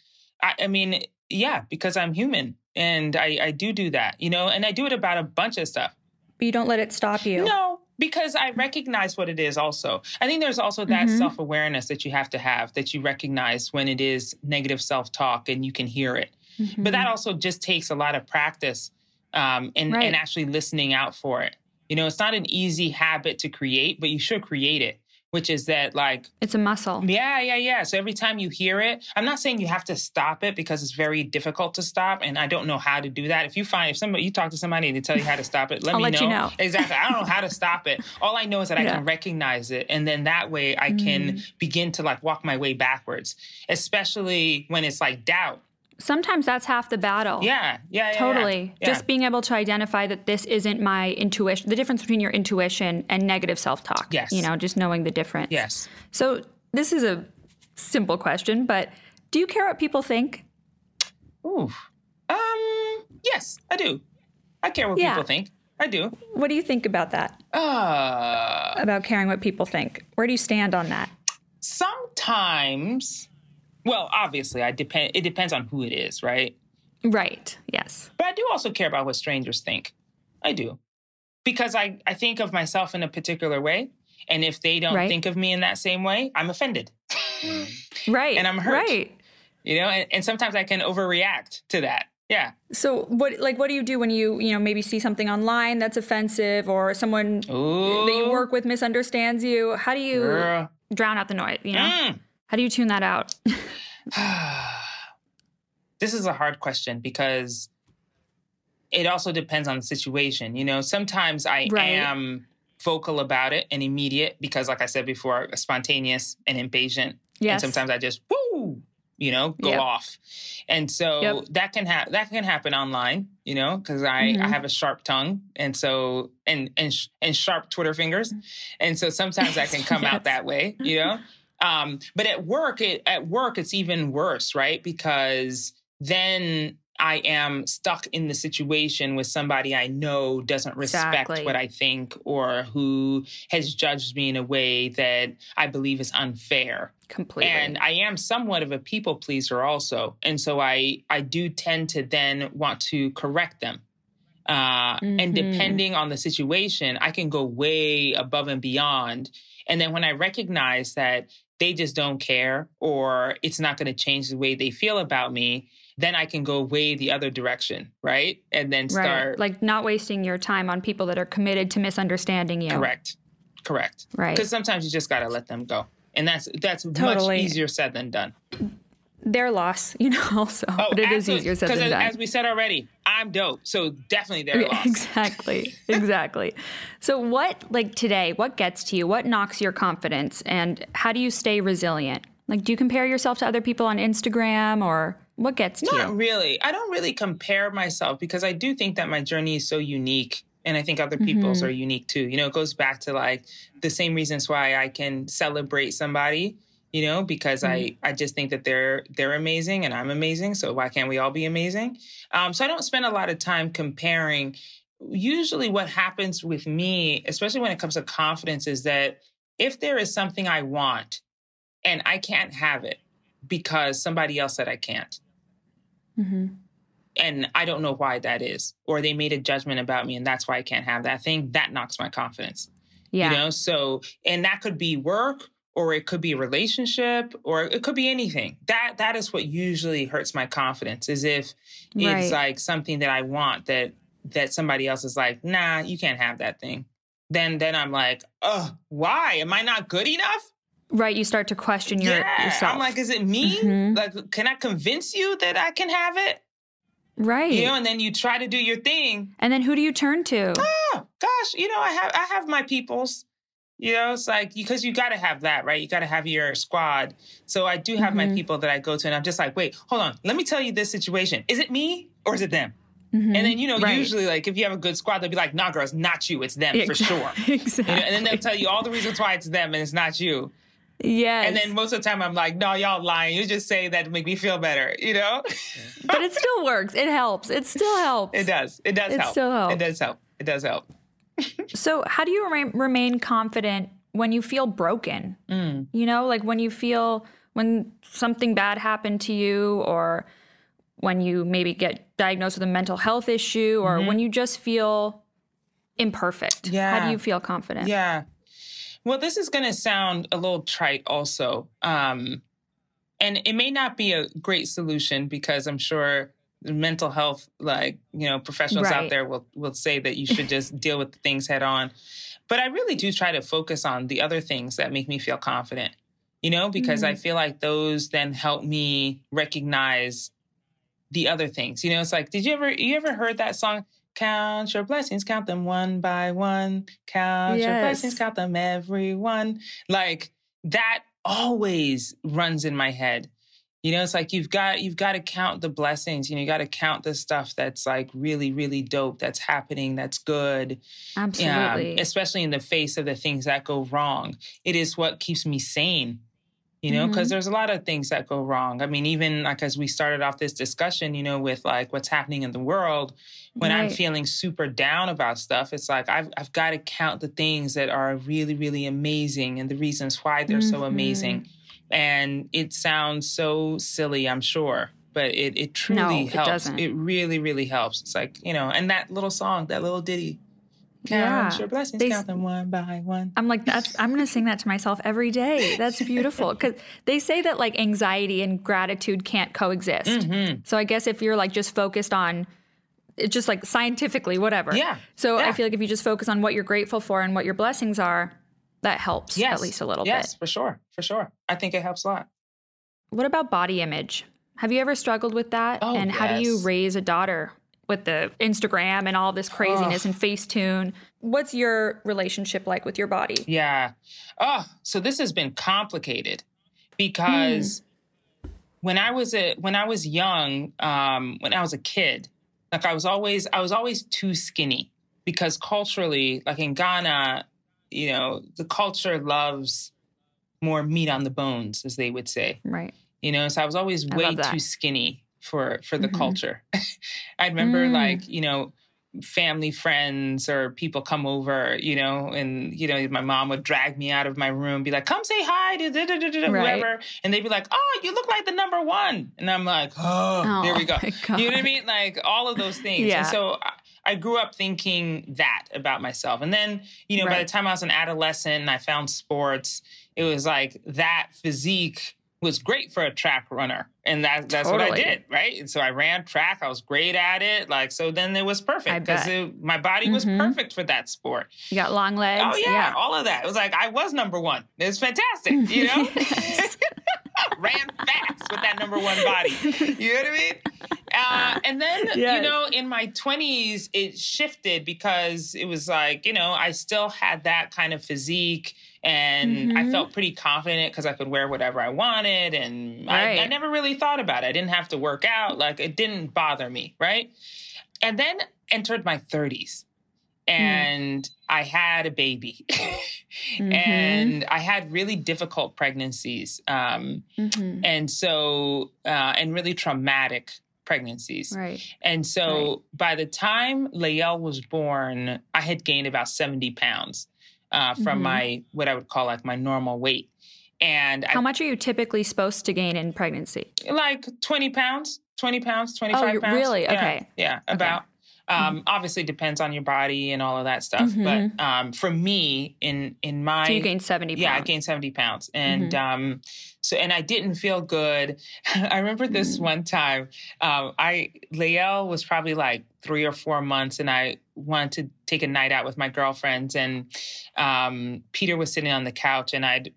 [SPEAKER 2] I, I mean, yeah, because I'm human and I, I do do that, you know, and I do it about a bunch of stuff.
[SPEAKER 1] But you don't let it stop you.
[SPEAKER 2] No, because I recognize what it is also. I think there's also that mm-hmm. self awareness that you have to have that you recognize when it is negative self talk and you can hear it. Mm-hmm. But that mm-hmm. also just takes a lot of practice um, and, right. and actually listening out for it. You know, it's not an easy habit to create, but you should create it which is that like
[SPEAKER 1] it's a muscle.
[SPEAKER 2] Yeah, yeah, yeah. So every time you hear it, I'm not saying you have to stop it because it's very difficult to stop, and I don't know how to do that. If you find if somebody you talk to somebody and they tell you how to stop it, let
[SPEAKER 1] I'll
[SPEAKER 2] me
[SPEAKER 1] let
[SPEAKER 2] know.
[SPEAKER 1] You know. *laughs*
[SPEAKER 2] Exactly. I don't know how to stop it. All I know is that yeah. I can recognize it, and then that way I can mm. begin to like walk my way backwards, especially when it's like doubt
[SPEAKER 1] sometimes that's half the battle.
[SPEAKER 2] Yeah, yeah,
[SPEAKER 1] yeah totally.
[SPEAKER 2] Yeah.
[SPEAKER 1] Just being able to identify that this isn't my intuition, the difference between your intuition and negative self talk.
[SPEAKER 2] Yes.
[SPEAKER 1] You know, just knowing the difference.
[SPEAKER 2] Yes.
[SPEAKER 1] So this is a simple question, but do you care what people think?
[SPEAKER 2] Ooh. Um, yes, I do. I care what yeah. people think. I do.
[SPEAKER 1] What do you think about that?
[SPEAKER 2] Uh,
[SPEAKER 1] about caring what people think. Where do you stand on that?
[SPEAKER 2] Sometimes well, obviously, I depend. It depends on who it is, right?
[SPEAKER 1] Right. Yes.
[SPEAKER 2] But I do also care about what strangers think. I do, because I I think of myself in a particular way, and if they don't right. think of me in that same way, I'm offended. *laughs*
[SPEAKER 1] right.
[SPEAKER 2] And I'm hurt. Right. You know, and, and sometimes I can overreact to that. Yeah.
[SPEAKER 1] So what like what do you do when you, you know, maybe see something online that's offensive or someone Ooh. that you work with misunderstands you? How do you Girl. drown out the noise, you know? Mm. How do you tune that out? *laughs* *sighs*
[SPEAKER 2] this is a hard question because it also depends on the situation. You know, sometimes I right. am vocal about it and immediate because, like I said before, spontaneous and impatient. Yes. And sometimes I just woo, you know, go yep. off. And so yep. that can happen. That can happen online, you know, because I mm-hmm. I have a sharp tongue, and so and and sh- and sharp Twitter fingers, and so sometimes I can come *laughs* yes. out that way, you know. Um, but at work, it, at work, it's even worse, right? Because then I am stuck in the situation with somebody I know doesn't respect exactly. what I think or who has judged me in a way that I believe is unfair.
[SPEAKER 1] Completely.
[SPEAKER 2] And I am somewhat of a people pleaser also. And so I I do tend to then want to correct them. Uh, mm-hmm. And depending on the situation, I can go way above and beyond. And then when I recognize that they just don't care or it's not going to change the way they feel about me, then I can go way the other direction, right? And then start
[SPEAKER 1] right. like not wasting your time on people that are committed to misunderstanding you.
[SPEAKER 2] Correct. Correct.
[SPEAKER 1] Right.
[SPEAKER 2] Because sometimes you just got to let them go. And that's that's totally. much easier said than done
[SPEAKER 1] their loss, *laughs* you know, also. Oh, but it is easier said than done.
[SPEAKER 2] As we said already, I'm dope. So definitely their *laughs* loss.
[SPEAKER 1] Exactly. *laughs* exactly. So what like today, what gets to you? What knocks your confidence and how do you stay resilient? Like do you compare yourself to other people on Instagram or what gets to
[SPEAKER 2] Not
[SPEAKER 1] you?
[SPEAKER 2] Not really. I don't really compare myself because I do think that my journey is so unique and I think other people's mm-hmm. are unique too. You know, it goes back to like the same reasons why I can celebrate somebody you know because mm-hmm. i i just think that they're they're amazing and i'm amazing so why can't we all be amazing um, so i don't spend a lot of time comparing usually what happens with me especially when it comes to confidence is that if there is something i want and i can't have it because somebody else said i can't mm-hmm. and i don't know why that is or they made a judgment about me and that's why i can't have that thing that knocks my confidence yeah. you know so and that could be work or it could be a relationship or it could be anything that that is what usually hurts my confidence is if right. it's like something that i want that that somebody else is like nah you can't have that thing then then i'm like oh why am i not good enough
[SPEAKER 1] right you start to question your,
[SPEAKER 2] yeah.
[SPEAKER 1] yourself
[SPEAKER 2] i'm like is it me mm-hmm. like can i convince you that i can have it
[SPEAKER 1] Right.
[SPEAKER 2] You know, and then you try to do your thing.
[SPEAKER 1] And then who do you turn to?
[SPEAKER 2] Oh gosh, you know, I have I have my peoples. You know, it's like because you got to have that, right? You got to have your squad. So I do have
[SPEAKER 1] Mhm.
[SPEAKER 2] my people that I go to, and I'm just like, wait, hold on, let me tell you this situation. Is it me or is it them?
[SPEAKER 1] Mhm.
[SPEAKER 2] And then you know,
[SPEAKER 1] Right.
[SPEAKER 2] usually like if you have a good squad, they'll be like, nah, girl, it's not you, it's them for sure.
[SPEAKER 1] Exactly. *laughs*
[SPEAKER 2] You know, and then they'll tell you all the reasons why it's them and it's not you.
[SPEAKER 1] yes.
[SPEAKER 2] And then most of the time I'm like, no, y'all lying. You just say that to make me feel better, you know?
[SPEAKER 1] but it still works. It helps. It still *laughs* helps.
[SPEAKER 2] It does. It does
[SPEAKER 1] It
[SPEAKER 2] help.
[SPEAKER 1] still helps.
[SPEAKER 2] It does help. It does help.
[SPEAKER 1] So, how do you remain, remain confident when you feel broken?
[SPEAKER 2] Mm.
[SPEAKER 1] You know, like when you feel when something bad happened to you, or when you maybe get diagnosed with a mental health issue, or when you just feel imperfect. Yeah. How do you feel confident?
[SPEAKER 2] Yeah. Well, this is going to sound a little trite also. Um, and it may not be a great solution because I'm sure mental health, like, you know, professionals
[SPEAKER 1] Right.
[SPEAKER 2] out there will, will say that you should *laughs* just deal with the things head on. But I really do try to focus on the other things that make me feel confident, you know, because I mm-hmm. feel like those then help me recognize the other things. You know, it's like, did you ever, you ever heard that song? Count your blessings, count them one by one. Count your blessings, count them every one. Like that always runs in my head. You know, it's like you've got you've got to count the blessings. You know, you got to count the stuff that's like really, really dope. That's happening. That's good.
[SPEAKER 1] Absolutely.
[SPEAKER 2] Yeah, especially in the face of the things that go wrong. It is what keeps me sane, you know, because
[SPEAKER 1] Mhm.
[SPEAKER 2] there's a lot of things that go wrong. I mean, even like as we started off this discussion, you know, with like what's happening in the world, when I'm feeling super down about stuff, it's like I've, I've got to count the things that are really, really amazing and the reasons why they're so
[SPEAKER 1] Mhm.
[SPEAKER 2] amazing. And it sounds so silly, I'm sure. But it, it truly
[SPEAKER 1] it
[SPEAKER 2] helps.
[SPEAKER 1] doesn't.
[SPEAKER 2] It really, really helps. It's like, you know, and that little song, that little ditty. Count
[SPEAKER 1] Yeah.
[SPEAKER 2] your blessings,
[SPEAKER 1] They-
[SPEAKER 2] count them one by one.
[SPEAKER 1] I'm like, that's, I'm going to sing that to myself every day. That's beautiful. *laughs* Because they say that like anxiety and gratitude can't coexist.
[SPEAKER 2] Mhm.
[SPEAKER 1] So I guess if you're like just focused on, it's just like scientifically, whatever.
[SPEAKER 2] Yeah.
[SPEAKER 1] So I feel like if you just focus on what you're grateful for and what your blessings are, that helps
[SPEAKER 2] Yes.
[SPEAKER 1] at least a little
[SPEAKER 2] yes,
[SPEAKER 1] bit.
[SPEAKER 2] Yes, for sure. For sure. I think it helps a lot.
[SPEAKER 1] What about body image? Have you ever struggled with that?
[SPEAKER 2] Oh,
[SPEAKER 1] and how do you raise a daughter with the Instagram and all this craziness and Facetune? What's your relationship like with your body?
[SPEAKER 2] Yeah. Oh, so this has been complicated because when I was a when I was young, um, when I was a kid, like I was always I was always too skinny because culturally, like in Ghana, you know, the culture loves more meat on the bones, as they would say.
[SPEAKER 1] Right.
[SPEAKER 2] You know, so I was always
[SPEAKER 1] I
[SPEAKER 2] way too skinny for for the
[SPEAKER 1] Mhm.
[SPEAKER 2] culture. *laughs* I remember
[SPEAKER 1] Mm.
[SPEAKER 2] like, you know, family friends or people come over, you know, and you know, my mom would drag me out of my room, be like, "Come say hi to da, da, da, da, da,
[SPEAKER 1] Right.
[SPEAKER 2] whoever," and they'd be like, "Oh, you look like the number one," and I'm like, "Oh,
[SPEAKER 1] Oh,
[SPEAKER 2] there we go." *laughs* You know what I mean? Like all of those things.
[SPEAKER 1] Yeah.
[SPEAKER 2] And so I, grew up thinking that about myself, and then you know, by the time I was an adolescent and I found sports, it was like that physique was great for a track runner. And that, that's what I did, right? And so I ran track. I was great at it. Like, so then it was perfect because my body was
[SPEAKER 1] Mhm.
[SPEAKER 2] perfect for that sport.
[SPEAKER 1] You got long legs.
[SPEAKER 2] Oh, yeah, all of that. It was like I was number one. It was fantastic, *laughs* you know? *laughs*
[SPEAKER 1] Yes. *laughs*
[SPEAKER 2] ran fast with that number one body. You know what I mean? Uh, and then, you know, in my 20s, it shifted because it was like, you know, I still had that kind of physique and I
[SPEAKER 1] Mhm.
[SPEAKER 2] felt pretty confident because I could wear whatever I wanted. And I, I never really thought about it. I didn't have to work out. Like, it didn't bother me, right? And then entered my 30s and I had a baby. *laughs*
[SPEAKER 1] Mhm.
[SPEAKER 2] and I had really difficult pregnancies. Um,
[SPEAKER 1] Mhm.
[SPEAKER 2] and so, uh, and really traumatic pregnancies.
[SPEAKER 1] Right.
[SPEAKER 2] And so by the time Lael was born, I had gained about 70 pounds uh, from
[SPEAKER 1] Mhm.
[SPEAKER 2] my, what I would call like my normal weight. And
[SPEAKER 1] How
[SPEAKER 2] I,
[SPEAKER 1] much are you typically supposed to gain in pregnancy?
[SPEAKER 2] like 20 pounds, 20 pounds, 25
[SPEAKER 1] Oh,
[SPEAKER 2] pounds.
[SPEAKER 1] really?
[SPEAKER 2] Yeah,
[SPEAKER 1] Okay.
[SPEAKER 2] Yeah, about. Um, Obviously, depends on your body and all of that stuff.
[SPEAKER 1] Mhm.
[SPEAKER 2] But um, for me, in in my
[SPEAKER 1] So you gained 70 pounds.
[SPEAKER 2] yeah, I gained 70 pounds. And
[SPEAKER 1] Mhm.
[SPEAKER 2] um so and I didn't feel good. *laughs* I remember this
[SPEAKER 1] Mm.
[SPEAKER 2] one time. Um I Lael was probably like three or four months and I wanted to take a night out with my girlfriends and um Peter was sitting on the couch and I'd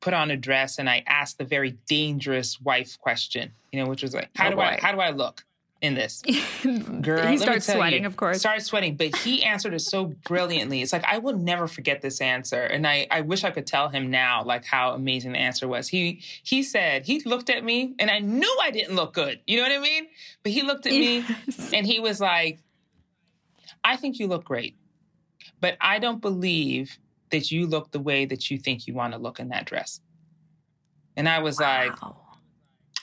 [SPEAKER 2] put on a dress and I asked the very dangerous wife question, you know, which was like, How
[SPEAKER 1] Oh,
[SPEAKER 2] do I how do I look? In this. *laughs*
[SPEAKER 1] Girl, he starts sweating,
[SPEAKER 2] you,
[SPEAKER 1] of course.
[SPEAKER 2] Starts sweating, but he answered it so brilliantly. It's like I will never forget this answer, and I I wish I could tell him now like how amazing the answer was. He he said he looked at me, and I knew I didn't look good. You know what I mean? But he looked at me, yes. and he was like, "I think you look great, but I don't believe that you look the way that you think you want to look in that dress." And I was wow. like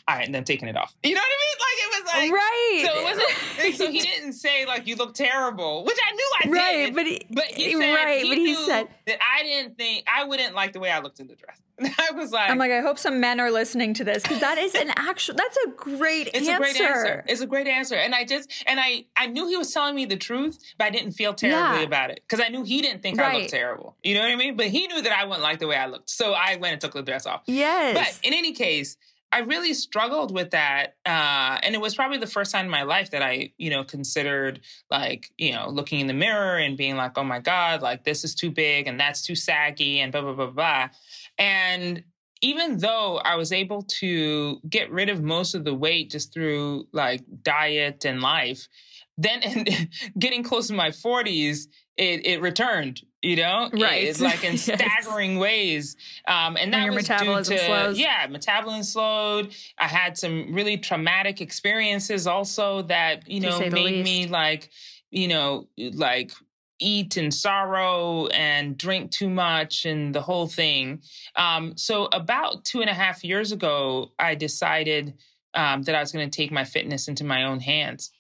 [SPEAKER 2] all right, and then taking it off. You know what I mean? Like it was like
[SPEAKER 1] right.
[SPEAKER 2] So it wasn't. *laughs* so he didn't say like you look terrible, which I knew I right,
[SPEAKER 1] did. But he,
[SPEAKER 2] but he said
[SPEAKER 1] right,
[SPEAKER 2] he
[SPEAKER 1] but he said
[SPEAKER 2] that I didn't think I wouldn't like the way I looked in the dress. *laughs* I was like,
[SPEAKER 1] I'm like, I hope some men are listening to this because that is an actual. That's a great.
[SPEAKER 2] It's
[SPEAKER 1] answer.
[SPEAKER 2] a great answer. It's a great answer, and I just and I I knew he was telling me the truth, but I didn't feel terribly yeah. about it because I knew he didn't think right. I looked terrible. You know what I mean? But he knew that I wouldn't like the way I looked, so I went and took the dress off.
[SPEAKER 1] Yes.
[SPEAKER 2] But in any case I really struggled with that. Uh, and it was probably the first time in my life that I, you know, considered like, you know, looking in the mirror and being like, oh my God, like this is too big and that's too saggy and blah, blah, blah, blah. And even though I was able to get rid of most of the weight just through like diet and life, then *laughs* getting close to my 40s, it, it returned, you know,
[SPEAKER 1] right?
[SPEAKER 2] It's like in *laughs* yes. staggering ways, um, and that
[SPEAKER 1] when your
[SPEAKER 2] was
[SPEAKER 1] metabolism
[SPEAKER 2] due to
[SPEAKER 1] slows.
[SPEAKER 2] yeah, metabolism slowed. I had some really traumatic experiences also that you know made me like you know like eat in sorrow and drink too much and the whole thing. Um, so about two and a half years ago, I decided um, that I was going to take my fitness into my own hands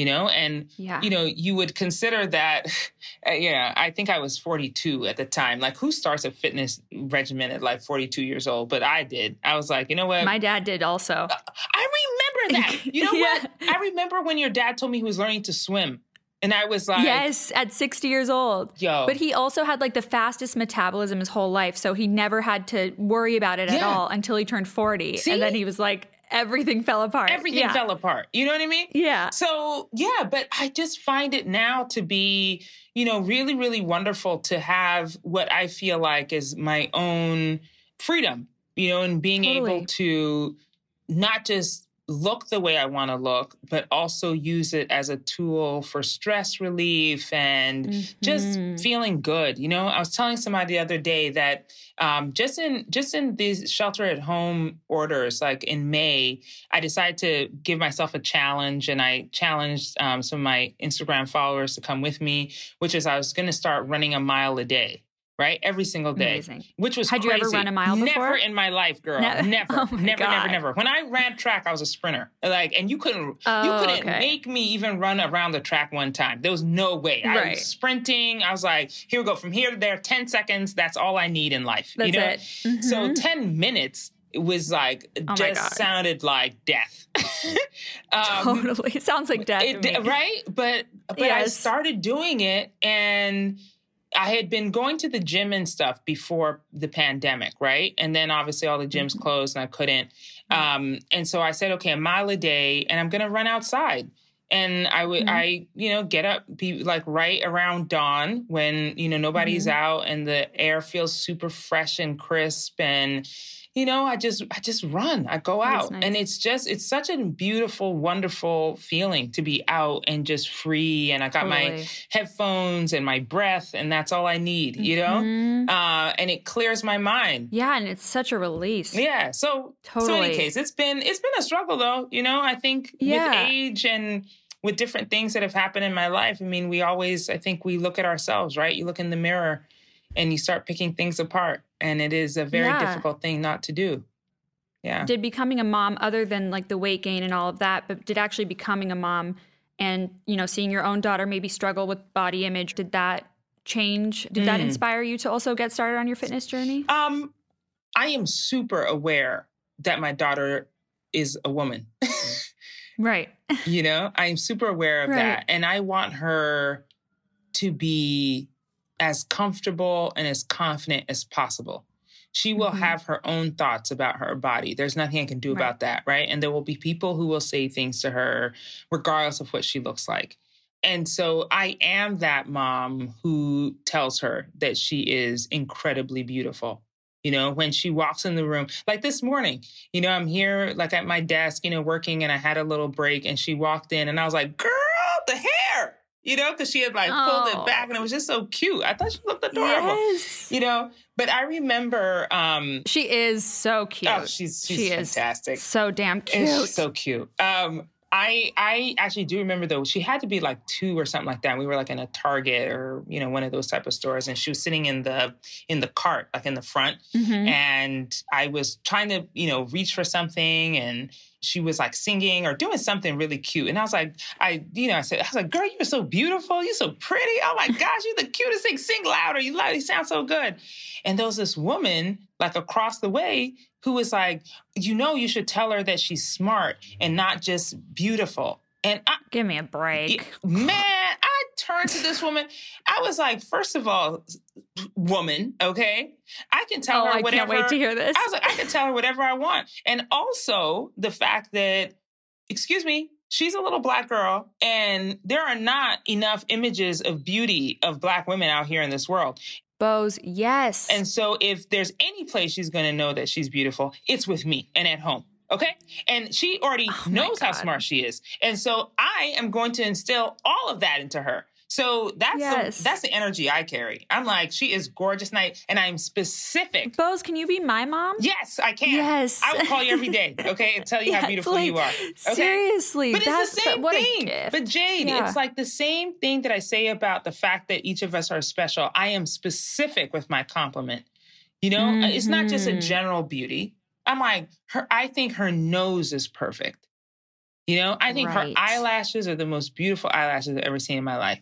[SPEAKER 2] you know and
[SPEAKER 1] yeah.
[SPEAKER 2] you know you would consider that *laughs* uh, yeah i think i was 42 at the time like who starts a fitness regimen at like 42 years old but i did i was like you know what
[SPEAKER 1] my dad did also uh,
[SPEAKER 2] i remember that *laughs* you know yeah. what i remember when your dad told me he was learning to swim and I was like,
[SPEAKER 1] Yes, at 60 years old.
[SPEAKER 2] Yo.
[SPEAKER 1] But he also had like the fastest metabolism his whole life. So he never had to worry about it yeah. at all until he turned 40.
[SPEAKER 2] See?
[SPEAKER 1] And then he was like, everything fell apart.
[SPEAKER 2] Everything
[SPEAKER 1] yeah.
[SPEAKER 2] fell apart. You know what I mean?
[SPEAKER 1] Yeah.
[SPEAKER 2] So, yeah, but I just find it now to be, you know, really, really wonderful to have what I feel like is my own freedom, you know, and being
[SPEAKER 1] totally.
[SPEAKER 2] able to not just look the way I want to look, but also use it as a tool for stress relief and mm-hmm. just feeling good. You know, I was telling somebody the other day that um, just in just in these shelter at home orders, like in May, I decided to give myself a challenge, and I challenged um, some of my Instagram followers to come with me, which is I was going to start running a mile a day right? Every single day.
[SPEAKER 1] Amazing.
[SPEAKER 2] Which was
[SPEAKER 1] Had
[SPEAKER 2] crazy.
[SPEAKER 1] you ever run a mile before?
[SPEAKER 2] Never in my life, girl. No. *laughs* Never. Oh never, God. never, never. When I ran track, I was a sprinter. Like, and you couldn't
[SPEAKER 1] oh,
[SPEAKER 2] you couldn't
[SPEAKER 1] okay.
[SPEAKER 2] make me even run around the track one time. There was no way. I was sprinting. I was like, here we go, from here to there, 10 seconds. That's all I need in life.
[SPEAKER 1] That's
[SPEAKER 2] you know?
[SPEAKER 1] it. Mm-hmm.
[SPEAKER 2] So 10 minutes it was like
[SPEAKER 1] oh
[SPEAKER 2] just sounded like death. *laughs*
[SPEAKER 1] um, totally, it *laughs* sounds like death,
[SPEAKER 2] it, right? But but
[SPEAKER 1] yes.
[SPEAKER 2] I started doing it, and I had been going to the gym and stuff before the pandemic, right? And then obviously all the gyms mm-hmm. closed and I couldn't. Um, and so I said, okay, a mile a day, and I'm going to run outside. And I would, mm-hmm. I, you know, get up, be like right around dawn when, you know, nobody's mm-hmm. out and the air feels super fresh and crisp. And, you know, I just I just run. I go out.
[SPEAKER 1] Nice.
[SPEAKER 2] And it's just it's such a beautiful, wonderful feeling to be out and just free. And I got
[SPEAKER 1] totally.
[SPEAKER 2] my headphones and my breath, and that's all I need, you
[SPEAKER 1] mm-hmm.
[SPEAKER 2] know? Uh, and it clears my mind.
[SPEAKER 1] Yeah, and it's such a release.
[SPEAKER 2] Yeah. So
[SPEAKER 1] totally.
[SPEAKER 2] so in any case, it's been it's been a struggle though, you know. I think
[SPEAKER 1] yeah.
[SPEAKER 2] with age and with different things that have happened in my life, I mean, we always I think we look at ourselves, right? You look in the mirror and you start picking things apart and it is a very
[SPEAKER 1] yeah.
[SPEAKER 2] difficult thing not to do yeah
[SPEAKER 1] did becoming a mom other than like the weight gain and all of that but did actually becoming a mom and you know seeing your own daughter maybe struggle with body image did that change did mm. that inspire you to also get started on your fitness journey
[SPEAKER 2] um i am super aware that my daughter is a woman *laughs*
[SPEAKER 1] right
[SPEAKER 2] you know i'm super aware of
[SPEAKER 1] right.
[SPEAKER 2] that and i want her to be as comfortable and as confident as possible. She will mm-hmm. have her own thoughts about her body. There's nothing I can do
[SPEAKER 1] right.
[SPEAKER 2] about that, right? And there will be people who will say things to her regardless of what she looks like. And so I am that mom who tells her that she is incredibly beautiful You know, when she walks in the room, like this morning, you know, I'm here like at my desk, you know, working and I had a little break and she walked in and I was like, girl, the hair, you know, because she had like pulled it back and it was just so cute. I thought she looked adorable,
[SPEAKER 1] Yes.
[SPEAKER 2] you know. But I remember, um,
[SPEAKER 1] She is so cute.
[SPEAKER 2] oh, she's she's
[SPEAKER 1] she is
[SPEAKER 2] fantastic.
[SPEAKER 1] so damn cute.
[SPEAKER 2] she's so cute. Um, I I actually do remember though she had to be like two or something like that. We were like in a Target or you know one of those type of stores, and she was sitting in the in the cart like in the front,
[SPEAKER 1] Mhm.
[SPEAKER 2] and I was trying to you know reach for something, and she was like singing or doing something really cute, and I was like I you know I said I was like girl you're so beautiful. You're so pretty. Oh my gosh you're the cutest thing. Sing louder. You loud. You sound so good, and there was this woman like across the way who was like you know you should tell her that she's smart and not just beautiful. And I,
[SPEAKER 1] Give me a break.
[SPEAKER 2] man, I turned to this woman. I was like, first of all, woman, okay, I can tell
[SPEAKER 1] oh,
[SPEAKER 2] her
[SPEAKER 1] I
[SPEAKER 2] whatever.
[SPEAKER 1] can't wait to hear this.
[SPEAKER 2] I was like, I can tell her whatever I want, and also the fact that, excuse me. She's a little black girl, and there are not enough images of beauty of black women out here in this world.
[SPEAKER 1] Boz, yes.
[SPEAKER 2] And so, if there's any place she's going to know that she's beautiful, it's with me and at home. Okay. And she already
[SPEAKER 1] Oh
[SPEAKER 2] knows how smart she is. And so, I am going to instill all of that into her. So that's
[SPEAKER 1] Yes.
[SPEAKER 2] the, that's the energy I carry. I'm like, she is gorgeous night, and I'm specific.
[SPEAKER 1] Boz, can you be my mom?
[SPEAKER 2] Yes, I can.
[SPEAKER 1] Yes.
[SPEAKER 2] I will call you every day, *laughs* okay, and tell you how beautiful
[SPEAKER 1] like,
[SPEAKER 2] you are. Okay.
[SPEAKER 1] Seriously,
[SPEAKER 2] But
[SPEAKER 1] that's
[SPEAKER 2] it's the same thing. But Jade,
[SPEAKER 1] Yeah.
[SPEAKER 2] it's like the same thing that I say about the fact that each of us are special. I am specific with my compliment. You know, it's not just a
[SPEAKER 1] Mhm.
[SPEAKER 2] general beauty. I'm like, her I think her nose is perfect. You know, I think
[SPEAKER 1] Right.
[SPEAKER 2] her eyelashes are the most beautiful eyelashes I've ever seen in my life.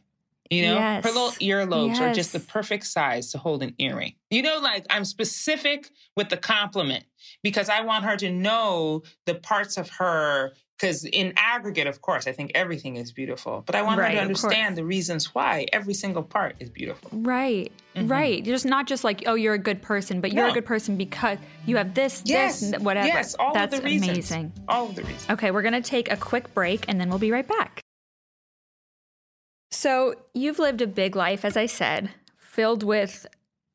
[SPEAKER 2] You know,
[SPEAKER 1] Yes.
[SPEAKER 2] her little earlobes are just the perfect size to hold an earring. You know, like I'm specific with the compliment because I want her to know the parts of her. Because in aggregate, of course, I think everything is beautiful, but I want
[SPEAKER 1] Right,
[SPEAKER 2] her to understand the reasons why every single part is beautiful.
[SPEAKER 1] Right,
[SPEAKER 2] Mhm.
[SPEAKER 1] right. You're just not just like, oh, you're a good person, but you're a good person because you have this,
[SPEAKER 2] Yes,
[SPEAKER 1] this, and whatever.
[SPEAKER 2] yes, all
[SPEAKER 1] That's
[SPEAKER 2] of the reasons.
[SPEAKER 1] amazing.
[SPEAKER 2] All of the reasons.
[SPEAKER 1] Okay, we're going to take a quick break and then we'll be right back. So, you've lived a big life, as I said, filled with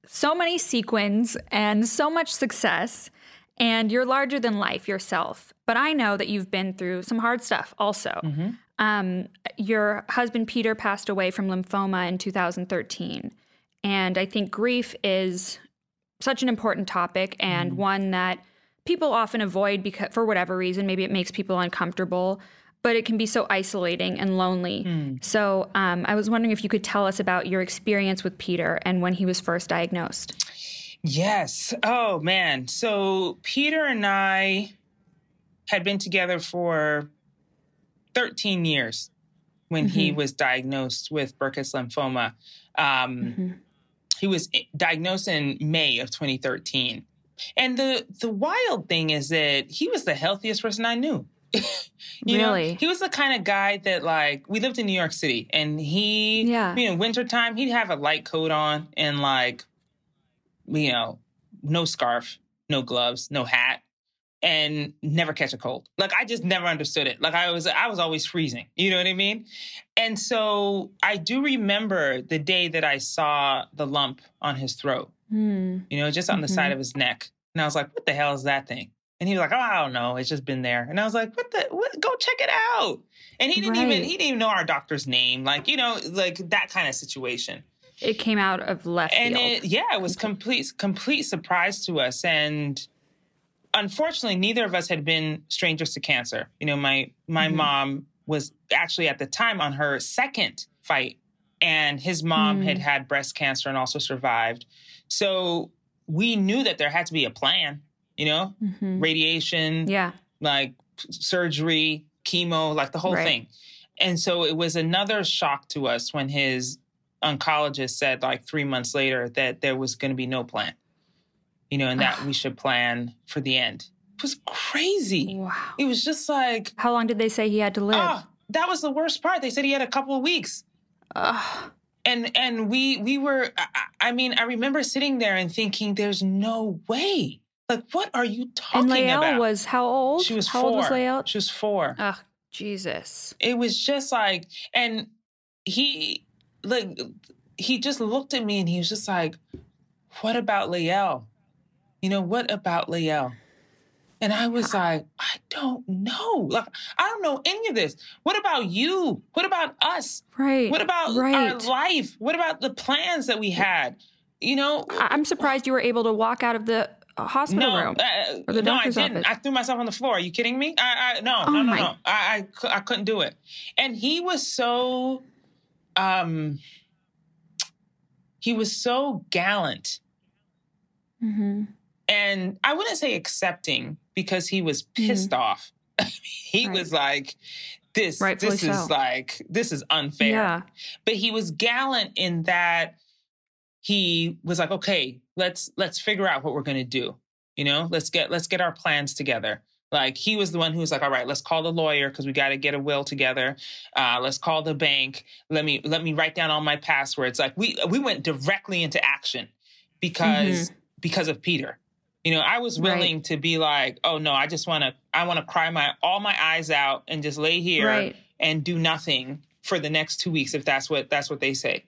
[SPEAKER 1] so many sequins and so much success, and you're larger than life yourself. But I know that you've been through some hard stuff also.
[SPEAKER 2] Mhm.
[SPEAKER 1] Um, your husband Peter passed away from lymphoma in 2013. And I think grief is such an important topic and one that people often avoid because for whatever reason, maybe it makes people uncomfortable, but it can be so isolating and lonely.
[SPEAKER 2] Mm.
[SPEAKER 1] So um, I was wondering if you could tell us about your experience with Peter and when he was first diagnosed.
[SPEAKER 2] Yes. Oh man. So Peter and I had been together for 13 years when he
[SPEAKER 1] Mhm.
[SPEAKER 2] was diagnosed with Burkitt's lymphoma. Um,
[SPEAKER 1] Mhm.
[SPEAKER 2] He was diagnosed in May of 2013. And the the wild thing is that he was the healthiest person I knew. *laughs* you know,
[SPEAKER 1] Really?
[SPEAKER 2] he was the kind of guy that like we lived in New York City and he
[SPEAKER 1] Yeah.
[SPEAKER 2] you know, wintertime he'd have a light coat on and like you know, no scarf, no gloves, no hat, and never catch a cold. Like I just never understood it. Like I was I was always freezing. You know what I mean? And so I do remember the day that I saw the lump on his throat,
[SPEAKER 1] Hmm.
[SPEAKER 2] you know, just on the
[SPEAKER 1] Mhm.
[SPEAKER 2] side of his neck. And I was like, what the hell is that thing? And he was like, oh, I don't know. It's just been there. And I was like, what the, what? go check it out. And he didn't even, he didn't even know our doctor's name. Like, you know, like that kind of situation
[SPEAKER 1] It came out of left
[SPEAKER 2] and
[SPEAKER 1] field.
[SPEAKER 2] it yeah it was complete complete surprise to us and unfortunately neither of us had been strangers to cancer you know my my
[SPEAKER 1] Mhm.
[SPEAKER 2] mom was actually at the time on her second fight and his mom
[SPEAKER 1] Mm.
[SPEAKER 2] had had breast cancer and also survived so we knew that there had to be a plan you know
[SPEAKER 1] Mhm.
[SPEAKER 2] radiation
[SPEAKER 1] Yeah.
[SPEAKER 2] like surgery, chemo, like the whole
[SPEAKER 1] Right.
[SPEAKER 2] thing. And so it was another shock to us when his oncologist said, like three months later, that there was going to be no plan, you know, and that we *sighs* should plan for the end. It was crazy.
[SPEAKER 1] Wow.
[SPEAKER 2] It was just like,
[SPEAKER 1] How long did they say he had to live?
[SPEAKER 2] oh, that was the worst part. They said he had a couple of weeks.
[SPEAKER 1] Ugh.
[SPEAKER 2] And and we we were I, I mean I remember sitting there and thinking there's no way like what are you talking about?
[SPEAKER 1] And Lael
[SPEAKER 2] about
[SPEAKER 1] was how old?
[SPEAKER 2] she was
[SPEAKER 1] how
[SPEAKER 2] four
[SPEAKER 1] old was Lael?
[SPEAKER 2] she was four
[SPEAKER 1] Ugh, Jesus.
[SPEAKER 2] it was just like and he like he just looked at me and he was just like what about Lael you know, what about Lael? And I was like, I don't know. Like, I don't know any of this. What about you? What about us?
[SPEAKER 1] Right.
[SPEAKER 2] What about
[SPEAKER 1] right.
[SPEAKER 2] our life? What about the plans that we had? You know,
[SPEAKER 1] I'm surprised you were able to walk out of the hospital
[SPEAKER 2] no,
[SPEAKER 1] room
[SPEAKER 2] uh,
[SPEAKER 1] or the
[SPEAKER 2] no, I didn't.
[SPEAKER 1] office.
[SPEAKER 2] I threw myself on the floor. Are you kidding me? I, I no,
[SPEAKER 1] Oh
[SPEAKER 2] no, no,
[SPEAKER 1] my-
[SPEAKER 2] no. I, I, I couldn't do it. And he was so, um, he was so gallant
[SPEAKER 1] hmm
[SPEAKER 2] and I wouldn't say accepting because he was pissed off. *laughs* he
[SPEAKER 1] Mm-hmm. Right.
[SPEAKER 2] was like, "This,
[SPEAKER 1] Rightfully
[SPEAKER 2] this is like, this is unfair."
[SPEAKER 1] Yeah.
[SPEAKER 2] But he was gallant in that he was like, "Okay, let's let's figure out what we're gonna do. You know, let's get let's get our plans together." Like he was the one who was like, "All right, let's call the lawyer because we got to get a will together. Uh, let's call the bank. Let me let me write down all my passwords." Like we we went directly into action because because of Peter. You know, I was
[SPEAKER 1] Mm-hmm. Right.
[SPEAKER 2] willing to be like, "Oh no, I just want to I want to cry my all my eyes out and just lay here
[SPEAKER 1] Right.
[SPEAKER 2] and do nothing for the next 2 weeks if that's what that's what they say."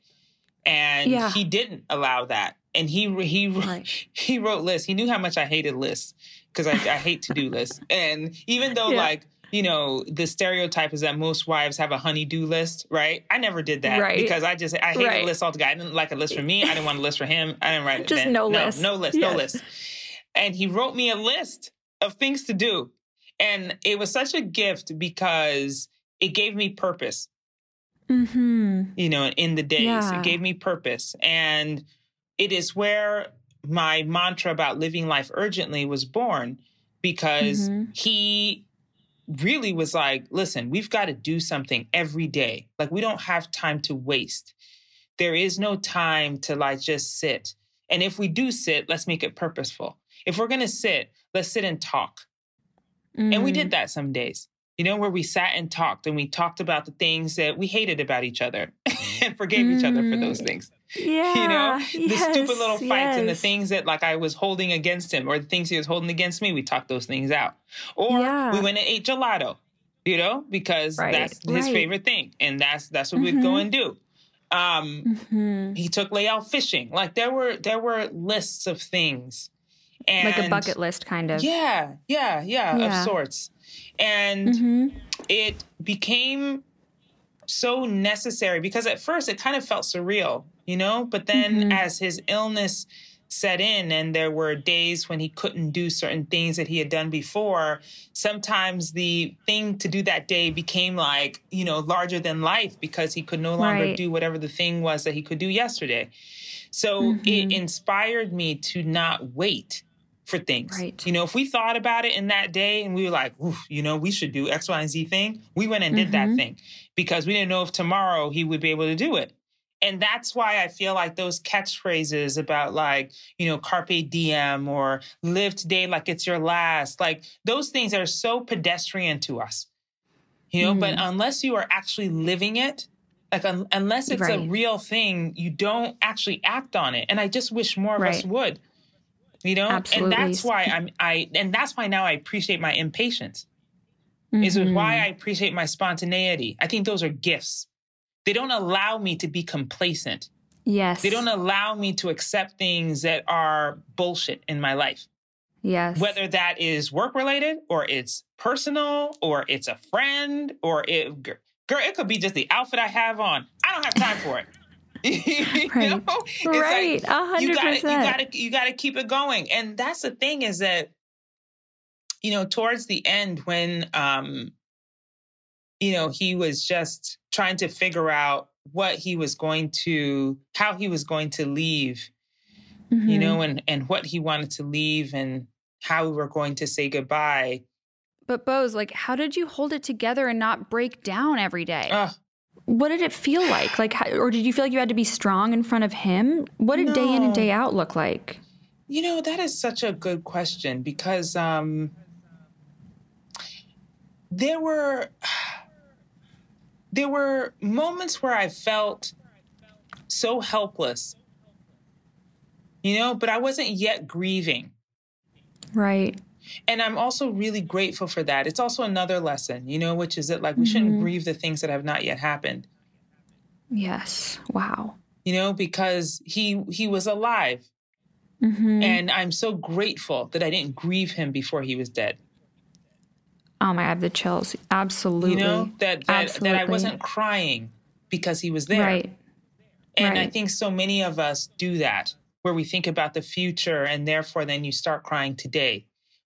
[SPEAKER 2] And
[SPEAKER 1] Yeah.
[SPEAKER 2] he didn't allow that. And he he
[SPEAKER 1] Right. *laughs*
[SPEAKER 2] he wrote lists. He knew how much I hated lists because I, I hate to do lists. And even though
[SPEAKER 1] Yeah.
[SPEAKER 2] like you know the stereotype is that most wives have a honey-do list, right? I never did that
[SPEAKER 1] Right.
[SPEAKER 2] because I just I hated
[SPEAKER 1] Right.
[SPEAKER 2] lists altogether. I didn't like a list for me. I didn't want a list for him. I didn't write it.
[SPEAKER 1] Just
[SPEAKER 2] then.
[SPEAKER 1] no list.
[SPEAKER 2] No list.
[SPEAKER 1] Yes.
[SPEAKER 2] No list. And he wrote me a list of things to do, and it was such a gift because it gave me purpose
[SPEAKER 1] hmm
[SPEAKER 2] you know, in the days.
[SPEAKER 1] Yeah.
[SPEAKER 2] It gave me purpose. And it is where my mantra about living life urgently was born because
[SPEAKER 1] Mhm.
[SPEAKER 2] he really was like, listen, we've got to do something every day. Like, we don't have time to waste. There is no time to like just sit. And if we do sit, let's make it purposeful. If we're going to sit, let's sit and talk. And we
[SPEAKER 1] Mm.
[SPEAKER 2] did that some days, you know, where we sat and talked and we talked about the things that we hated about each other *laughs* and forgave each other for those
[SPEAKER 1] Mm.
[SPEAKER 2] things.
[SPEAKER 1] Yeah.
[SPEAKER 2] You know, the stupid little
[SPEAKER 1] yes,
[SPEAKER 2] fights and the things that like I was holding against him or the things he was holding against me, we talked those things out. Or
[SPEAKER 1] Yeah.
[SPEAKER 2] we went and ate gelato, you know, because
[SPEAKER 1] Right,
[SPEAKER 2] that's his
[SPEAKER 1] right.
[SPEAKER 2] favorite thing. And that's that's what we'd go
[SPEAKER 1] Mhm.
[SPEAKER 2] and do. Um,
[SPEAKER 1] Mhm.
[SPEAKER 2] he took Lael fishing. Like there were there were lists of things. And
[SPEAKER 1] Like a bucket list, kind of.
[SPEAKER 2] Yeah, yeah, yeah,
[SPEAKER 1] Yeah.
[SPEAKER 2] of sorts. And
[SPEAKER 1] hmm
[SPEAKER 2] it became so necessary because at first it kind of felt surreal, you know? But then
[SPEAKER 1] Mhm.
[SPEAKER 2] as his illness set in and there were days when he couldn't do certain things that he had done before, sometimes the thing to do that day became like, you know, larger than life because he could no longer
[SPEAKER 1] Right.
[SPEAKER 2] do whatever the thing was that he could do yesterday. So it
[SPEAKER 1] Mhm.
[SPEAKER 2] inspired me to not wait for things.
[SPEAKER 1] Right.
[SPEAKER 2] You know, if we thought about it in that day and we were like, you know, we should do X, Y, and Z thing, we went and did that
[SPEAKER 1] Mhm.
[SPEAKER 2] thing because we didn't know if tomorrow he would be able to do it. And that's why I feel like those catchphrases about like, you know, carpe diem or live today like it's your last, like those things are so pedestrian to us. You know, but
[SPEAKER 1] Mm.
[SPEAKER 2] unless you are actually living it, like un- unless it's a real thing, you don't actually act on it. And I just wish more of us would. You know,
[SPEAKER 1] Absolutely.
[SPEAKER 2] and that's why I'm I and that's why now I appreciate my impatience. Is
[SPEAKER 1] Mhm.
[SPEAKER 2] why I appreciate my spontaneity. I think those are gifts. They don't allow me to be complacent.
[SPEAKER 1] Yes.
[SPEAKER 2] They don't allow me to accept things that are bullshit in my life.
[SPEAKER 1] Yes.
[SPEAKER 2] Whether that is work related or it's personal or it's a friend or it girl, it could be just the outfit I have on. I don't have time for it. *laughs* you
[SPEAKER 1] Right. Right. A hundred
[SPEAKER 2] gotta you
[SPEAKER 1] percent.
[SPEAKER 2] gotta you gotta keep it going and that's the thing is that you know towards the end when um you know he was just trying to figure out what he was going to how he was going to leave you
[SPEAKER 1] Mhm.
[SPEAKER 2] know and and what he wanted to leave and how we were going to say goodbye
[SPEAKER 1] But Boz, like, how did you hold it together and not break down every day?
[SPEAKER 2] uh,
[SPEAKER 1] what did it feel like? Like, how, or did you feel like you had to be strong in front of him? What did day in and day out look like?
[SPEAKER 2] You know, that is such a good question because um, there were there were moments where I felt so helpless. You know, but I wasn't yet grieving.
[SPEAKER 1] Right.
[SPEAKER 2] And I'm also really grateful for that. It's also another lesson, you know, which is that like we shouldn't
[SPEAKER 1] Mhm.
[SPEAKER 2] grieve the things that have not yet happened.
[SPEAKER 1] Yes. Wow.
[SPEAKER 2] You know, because he he was alive Mm-hmm. And I'm so grateful that I didn't grieve him before he was dead.
[SPEAKER 1] Oh my, I have the chills. Absolutely. You know,
[SPEAKER 2] that, that, Absolutely. that I wasn't crying because he was there. Right. And right. I think so many of us do that, where we think about the future and therefore then you start crying today.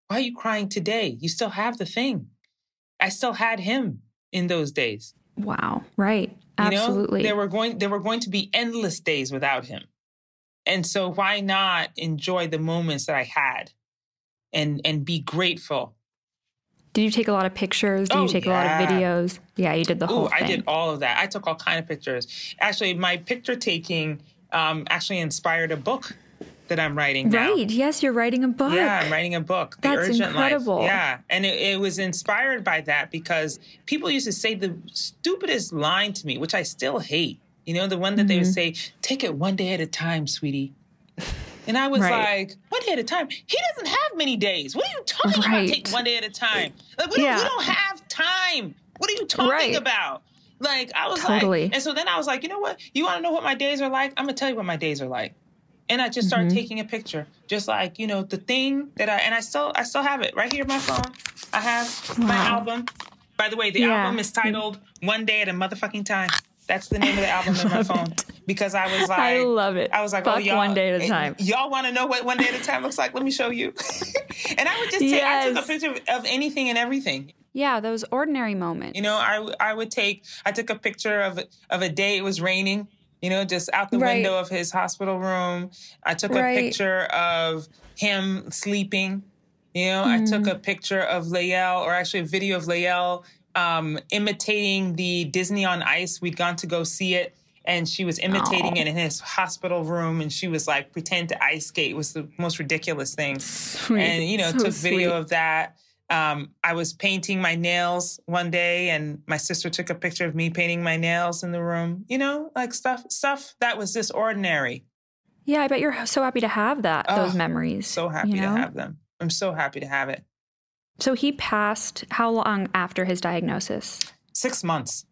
[SPEAKER 2] Why are you crying today? You still have the thing. I still had him in those days.
[SPEAKER 1] Wow. Right. Absolutely.
[SPEAKER 2] You know, there were going there were going to be endless days without him. And so why not enjoy the moments that I had and and be grateful
[SPEAKER 1] did you take a lot of pictures? Did oh, you take yeah. a lot of videos? Yeah, you did the whole Ooh, thing.
[SPEAKER 2] I did all of that. I took all kind of pictures. Actually, my picture taking um, actually inspired a book that I'm writing
[SPEAKER 1] now. Right. Yes, you're writing a book.
[SPEAKER 2] Yeah, I'm writing a book.
[SPEAKER 1] The That's Urgent incredible.
[SPEAKER 2] Life. Yeah. And it, it, was inspired by that because people used to say the stupidest line to me, which I still hate. You know, the one that mm-hmm. they would mm-hmm. say, take it one day at a time, sweetie. And I was right. like, one day at a time. He doesn't have many days. What are you talking right. about? Take one day at a time. Like, we, yeah. don't, we don't have time. What are you talking right. about? Like, I was totally. like, and so then I was like, you know what? You want to know what my days are like? I'm going to tell you what my days are like. And I just started mm-hmm. taking a picture, just like you know the thing that I and I still I still have it right here on my phone. I have wow. my album. By the way, the yeah. album is titled "One Day at a Motherfucking Time." That's the name of the album in *laughs* my phone it. because I was *laughs* like, I
[SPEAKER 1] love it.
[SPEAKER 2] I was like,
[SPEAKER 1] Fuck
[SPEAKER 2] oh, y'all,
[SPEAKER 1] one day at a time.
[SPEAKER 2] Y'all want to know what one day at a time looks like? Let me show you. *laughs* and I would just take, yes. I took a picture of anything and everything.
[SPEAKER 1] Yeah, those ordinary moments.
[SPEAKER 2] You know, I I would take, I took a picture of of a day it was raining. You know, just out the right. window of his hospital room. I took a picture of him sleeping. You know, mm. I took mm. a picture of Lael, or actually a video of Lael um, imitating the Disney on Ice. We'd gone to go see it, and she was imitating Aww. it in his hospital room, and she was like pretend to ice skate. It was the most ridiculous thing. Sweet. And you know, so took video of that. Um, I was painting my nails one day, and my sister took a picture of me painting my nails in the room. You know, like stuff stuff that was just ordinary.
[SPEAKER 1] Yeah, I bet you're so happy to have that oh, those memories.
[SPEAKER 2] So happy you know? to have them. I'm so happy to have it.
[SPEAKER 1] So he passed how long after his diagnosis?
[SPEAKER 2] Six months.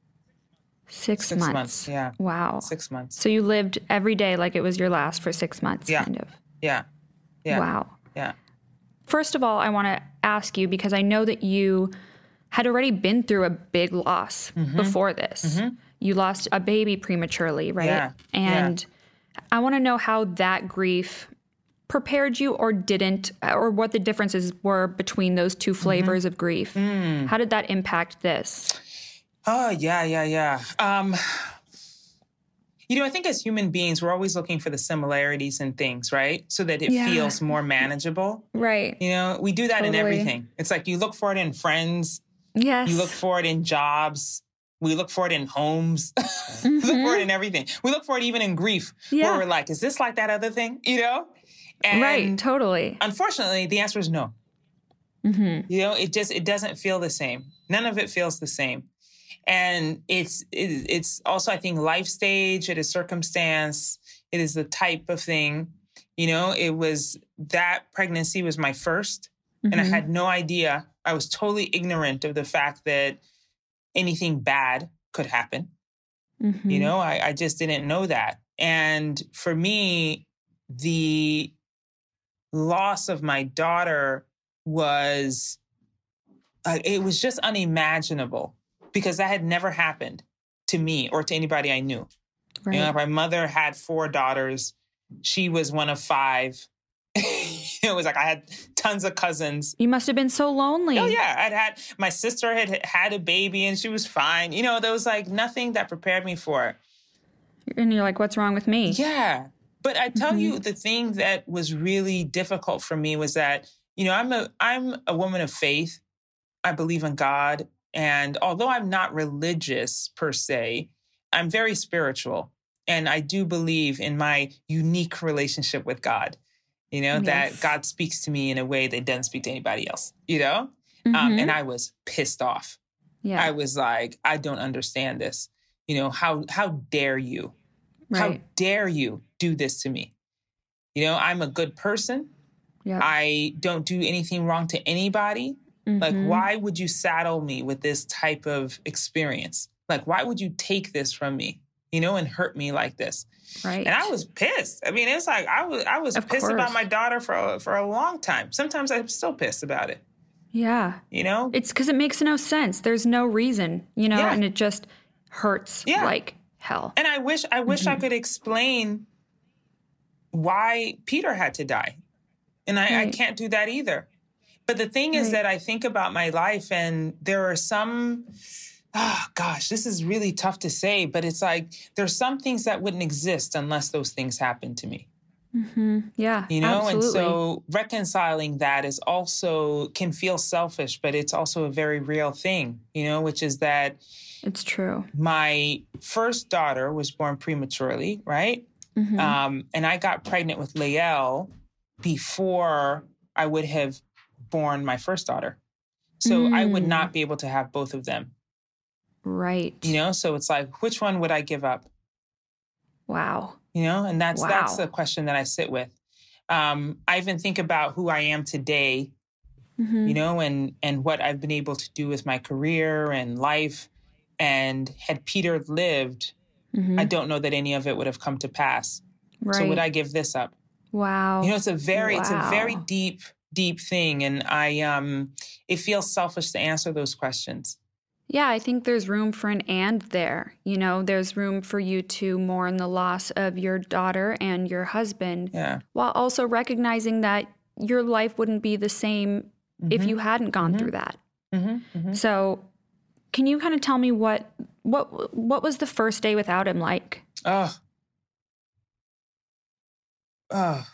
[SPEAKER 1] Six, six months. months.
[SPEAKER 2] Yeah.
[SPEAKER 1] Wow.
[SPEAKER 2] Six months.
[SPEAKER 1] So you lived every day like it was your last for six months,
[SPEAKER 2] yeah.
[SPEAKER 1] kind of.
[SPEAKER 2] Yeah. Yeah.
[SPEAKER 1] Wow.
[SPEAKER 2] Yeah.
[SPEAKER 1] First of all, I want to ask you because I know that you had already been through a big loss mm-hmm. before this. Mm-hmm. You lost a baby prematurely, right?
[SPEAKER 2] Yeah.
[SPEAKER 1] And yeah. I want to know how that grief prepared you or didn't, or what the differences were between those two mm-hmm. flavors mm-hmm. of grief. Mm. How did that impact this?
[SPEAKER 2] Oh, yeah, yeah, yeah. Um, you know, I think as human beings, we're always looking for the similarities in things, right? So that it yeah. feels more manageable.
[SPEAKER 1] Right.
[SPEAKER 2] You know, we do that totally. in everything. It's like you look for it in friends.
[SPEAKER 1] Yes.
[SPEAKER 2] You look for it in jobs. We look for it in homes. Mm-hmm. *laughs* we look for it mm-hmm. in everything. We look for it even in grief, yeah. where we're like, is this like that other thing? You know?
[SPEAKER 1] And right, totally.
[SPEAKER 2] Unfortunately, the answer is no. Mm-hmm. You know, it just it doesn't feel the same. None of it feels the same, and it's it, it's also I think life stage. It is circumstance. It is the type of thing. You know, it was that pregnancy was my 1st mm-hmm. and I mm-hmm. had no idea. I was totally ignorant of the fact that anything bad could happen. Mm-hmm. You know, I, I just didn't know that. And for me, the loss of my daughter was uh, it was just unimaginable because that had never happened to me or to anybody I knew. Right. You know, my mother had four daughters. She was one of five. *laughs* it was like I had tons of cousins.
[SPEAKER 1] You must have been so lonely.
[SPEAKER 2] Oh yeah, I'd had my sister had had a baby and she was fine. You know, there was like nothing that prepared me for it.
[SPEAKER 1] And you're like, what's wrong with me?
[SPEAKER 2] Yeah. But I tell mm-hmm. you, the thing that was really difficult for me was that, you know, I'm a I'm a woman of faith. I believe in God. And although I'm not religious per se, I'm very spiritual. And I do believe in my unique relationship with God, you know, yes. that God speaks to me in a way that doesn't speak to anybody else, you know? Um, mm-hmm. Um, and I was pissed off. Yeah. I was like, I don't understand this. You know, how how dare you? Right. How dare you do this to me? You know, I'm a good person. Yep. I don't do anything wrong to anybody. Mm-hmm. Like, why would you saddle me with this type of experience? Like, why would you take this from me? you know, and hurt me like this.
[SPEAKER 1] Right.
[SPEAKER 2] And I was pissed. I mean, it's like I was I was
[SPEAKER 1] Of
[SPEAKER 2] pissed about my daughter for a, for a long time. Sometimes I'm still pissed about it.
[SPEAKER 1] yeah.
[SPEAKER 2] You know?
[SPEAKER 1] It's because it makes no sense. There's no reason, you know,
[SPEAKER 2] Yeah.
[SPEAKER 1] and it just hurts
[SPEAKER 2] Yeah.
[SPEAKER 1] like hell.
[SPEAKER 2] And I wish I wish I
[SPEAKER 1] Mm-hmm.
[SPEAKER 2] could explain why Peter had to die. And I, I can't do that either. But the thing is
[SPEAKER 1] Right.
[SPEAKER 2] that I think about my life and there are some oh gosh, this is really tough to say, but it's like there's some things that wouldn't exist unless those things happened to me.
[SPEAKER 1] hmm Yeah.
[SPEAKER 2] You know,
[SPEAKER 1] absolutely.
[SPEAKER 2] and so reconciling that is also can feel selfish, but it's also a very real thing, you know, which is that
[SPEAKER 1] it's true.
[SPEAKER 2] my first daughter was born prematurely, right?
[SPEAKER 1] Mhm.
[SPEAKER 2] Um, and I got pregnant with Lael before I would have born my first daughter. So I would
[SPEAKER 1] Mm.
[SPEAKER 2] not be able to have both of them,
[SPEAKER 1] right.
[SPEAKER 2] you know? So it's like, which one would I give up?
[SPEAKER 1] Wow.
[SPEAKER 2] You know, and that's that's
[SPEAKER 1] Wow.
[SPEAKER 2] the question that I sit with. Um, I even think about who I am today,
[SPEAKER 1] Mhm.
[SPEAKER 2] you know, and and what I've been able to do with my career and life. And had Peter lived,
[SPEAKER 1] Mhm.
[SPEAKER 2] I don't know that any of it would have come to pass.
[SPEAKER 1] right.
[SPEAKER 2] So would I give this up?
[SPEAKER 1] Wow.
[SPEAKER 2] You know, it's a very, it's a very deep, deep thing, and I, um, it feels selfish to answer those questions.
[SPEAKER 1] Yeah, I think there's room for an and there. You know, there's room for you to mourn the loss of your daughter and your husband
[SPEAKER 2] Yeah.
[SPEAKER 1] while also recognizing that your life wouldn't be the same if
[SPEAKER 2] Mhm.
[SPEAKER 1] you hadn't gone
[SPEAKER 2] Mhm.
[SPEAKER 1] through that.
[SPEAKER 2] hmm hmm
[SPEAKER 1] So, can you kind of tell me what what what was the first day without him like?
[SPEAKER 2] Oh. Oh.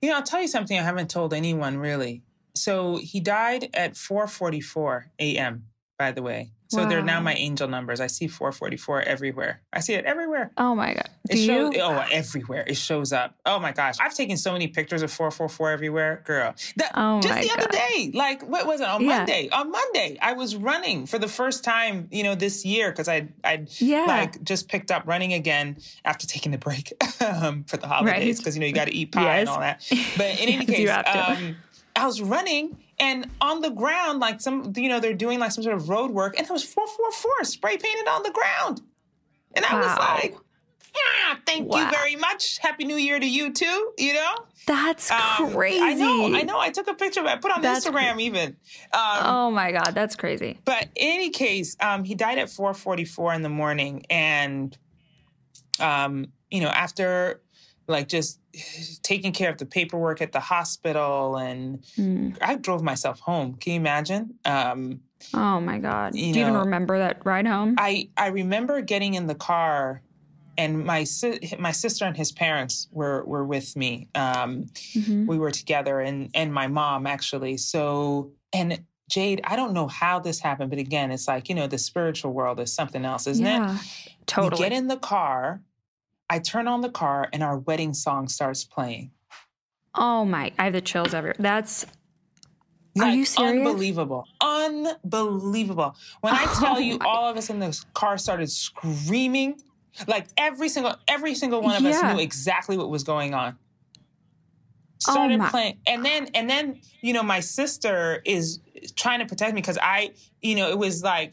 [SPEAKER 2] You know, I'll tell you something I haven't told anyone really. So he died at 4:44 a.m. By the way, so they're now my angel numbers. I see 4:44 everywhere. I see it everywhere.
[SPEAKER 1] Oh my god.
[SPEAKER 2] It
[SPEAKER 1] Do
[SPEAKER 2] shows,
[SPEAKER 1] you?
[SPEAKER 2] oh, everywhere. It shows up. Oh my gosh. I've taken so many pictures of 444 everywhere. Girl. That,
[SPEAKER 1] Oh
[SPEAKER 2] just the other day. Like, what was it? On
[SPEAKER 1] Yeah.
[SPEAKER 2] Monday. On Monday, I was running for the first time, you know, this year because I I
[SPEAKER 1] Yeah.
[SPEAKER 2] like just picked up running again after taking the break *laughs* um, for the holidays
[SPEAKER 1] Right.
[SPEAKER 2] because you know you got to eat pie and all that. *laughs* But in any
[SPEAKER 1] Yes, you
[SPEAKER 2] case, um, I was running and on the ground, like some, you know, they're doing like some sort of road work, and there was 444 spray painted on the ground. And I was like, yeah, thank you very much. Happy New Year to you too, you know?
[SPEAKER 1] That's
[SPEAKER 2] Um,
[SPEAKER 1] crazy.
[SPEAKER 2] I know, I know. I took a picture of it. I put it on
[SPEAKER 1] That's
[SPEAKER 2] Instagram even. Um,
[SPEAKER 1] Oh my god, that's crazy.
[SPEAKER 2] but in any case, um, he died at 4:44 in the morning, and um, you know, after like just *sighs* taking care of the paperwork at the hospital, and
[SPEAKER 1] Mm.
[SPEAKER 2] I drove myself home. Can you imagine? Um,
[SPEAKER 1] Oh my god.
[SPEAKER 2] You
[SPEAKER 1] Do you even remember that ride home?
[SPEAKER 2] I I remember getting in the car, and my si- my sister and his parents were were with me. Um,
[SPEAKER 1] Mhm.
[SPEAKER 2] we were together and and my mom actually so and jade i don't know how this happened but again it's like you know the spiritual world is something else isn't
[SPEAKER 1] yeah.
[SPEAKER 2] it
[SPEAKER 1] Totally.
[SPEAKER 2] get in the car i turn on the car and our wedding song starts playing
[SPEAKER 1] Oh my, I have the chills everywhere. That's Are you serious?
[SPEAKER 2] unbelievable unbelievable when i *laughs* tell
[SPEAKER 1] Oh
[SPEAKER 2] you
[SPEAKER 1] my-
[SPEAKER 2] all of us in the car started screaming like every single every single one of us knew exactly what was going on
[SPEAKER 1] Oh
[SPEAKER 2] started
[SPEAKER 1] my-
[SPEAKER 2] playing and then and then you know my sister is trying to protect me because i you know it was like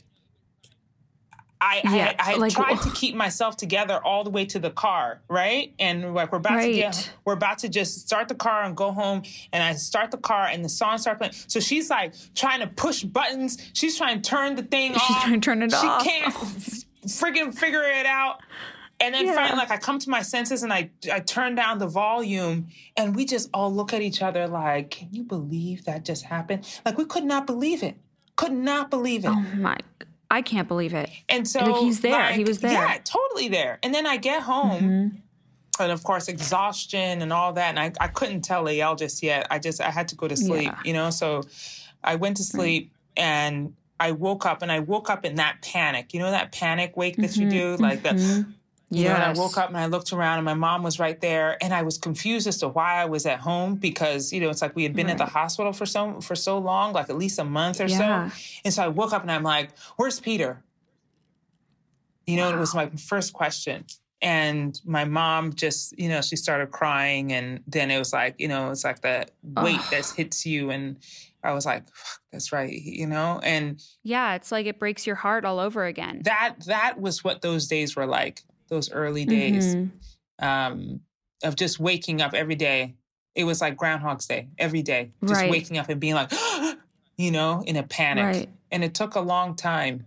[SPEAKER 2] I,
[SPEAKER 1] Yeah,
[SPEAKER 2] I, I
[SPEAKER 1] like-
[SPEAKER 2] tried to oh. keep myself together all the way to the car, right? And like we're about to get,
[SPEAKER 1] Right.
[SPEAKER 2] we're about to just start the car and go home. And I start the car and the song starts playing. So she's like trying to push buttons. She's trying to turn the thing
[SPEAKER 1] She's
[SPEAKER 2] off.
[SPEAKER 1] She's trying to turn it
[SPEAKER 2] she
[SPEAKER 1] off.
[SPEAKER 2] She can't *laughs* freaking figure it out. And then
[SPEAKER 1] Yeah.
[SPEAKER 2] finally, like I come to my senses and I I turn down the volume and we just all look at each other like, can you believe that just happened? Like we could not believe it. Could not believe it.
[SPEAKER 1] oh my, I can't believe it.
[SPEAKER 2] and so
[SPEAKER 1] like, he's there. He was there.
[SPEAKER 2] Yeah, totally there. And then I get home
[SPEAKER 1] Mhm.
[SPEAKER 2] and of course exhaustion and all that. And I, I couldn't tell Lael just yet. I just I had to go to sleep,
[SPEAKER 1] Yeah.
[SPEAKER 2] you know. So I went to sleep and I woke up and I woke up in that panic. You know that panic wake that you
[SPEAKER 1] Mhm,
[SPEAKER 2] do? Like the you know, and I woke up and I looked around and my mom was right there and I was confused as to why I was at home because, you know, it's like we had been at the hospital for so for so long, like at least a month or
[SPEAKER 1] Yeah.
[SPEAKER 2] so. And so I woke up and I'm like, where's Peter? You know, it was my first question. And my mom just, you know, she started crying and then it was like, you know, it's like that weight
[SPEAKER 1] Ugh.
[SPEAKER 2] that hits you and I was like, that's right, you know? And
[SPEAKER 1] yeah, it's like it breaks your heart all over again.
[SPEAKER 2] That that was what those days were like, those early days. Mm-hmm. Um, of just waking up every day. It was like Groundhog's Day every day, just right. waking up and being like, *gasps* you know, in a panic. Right. And it took a long time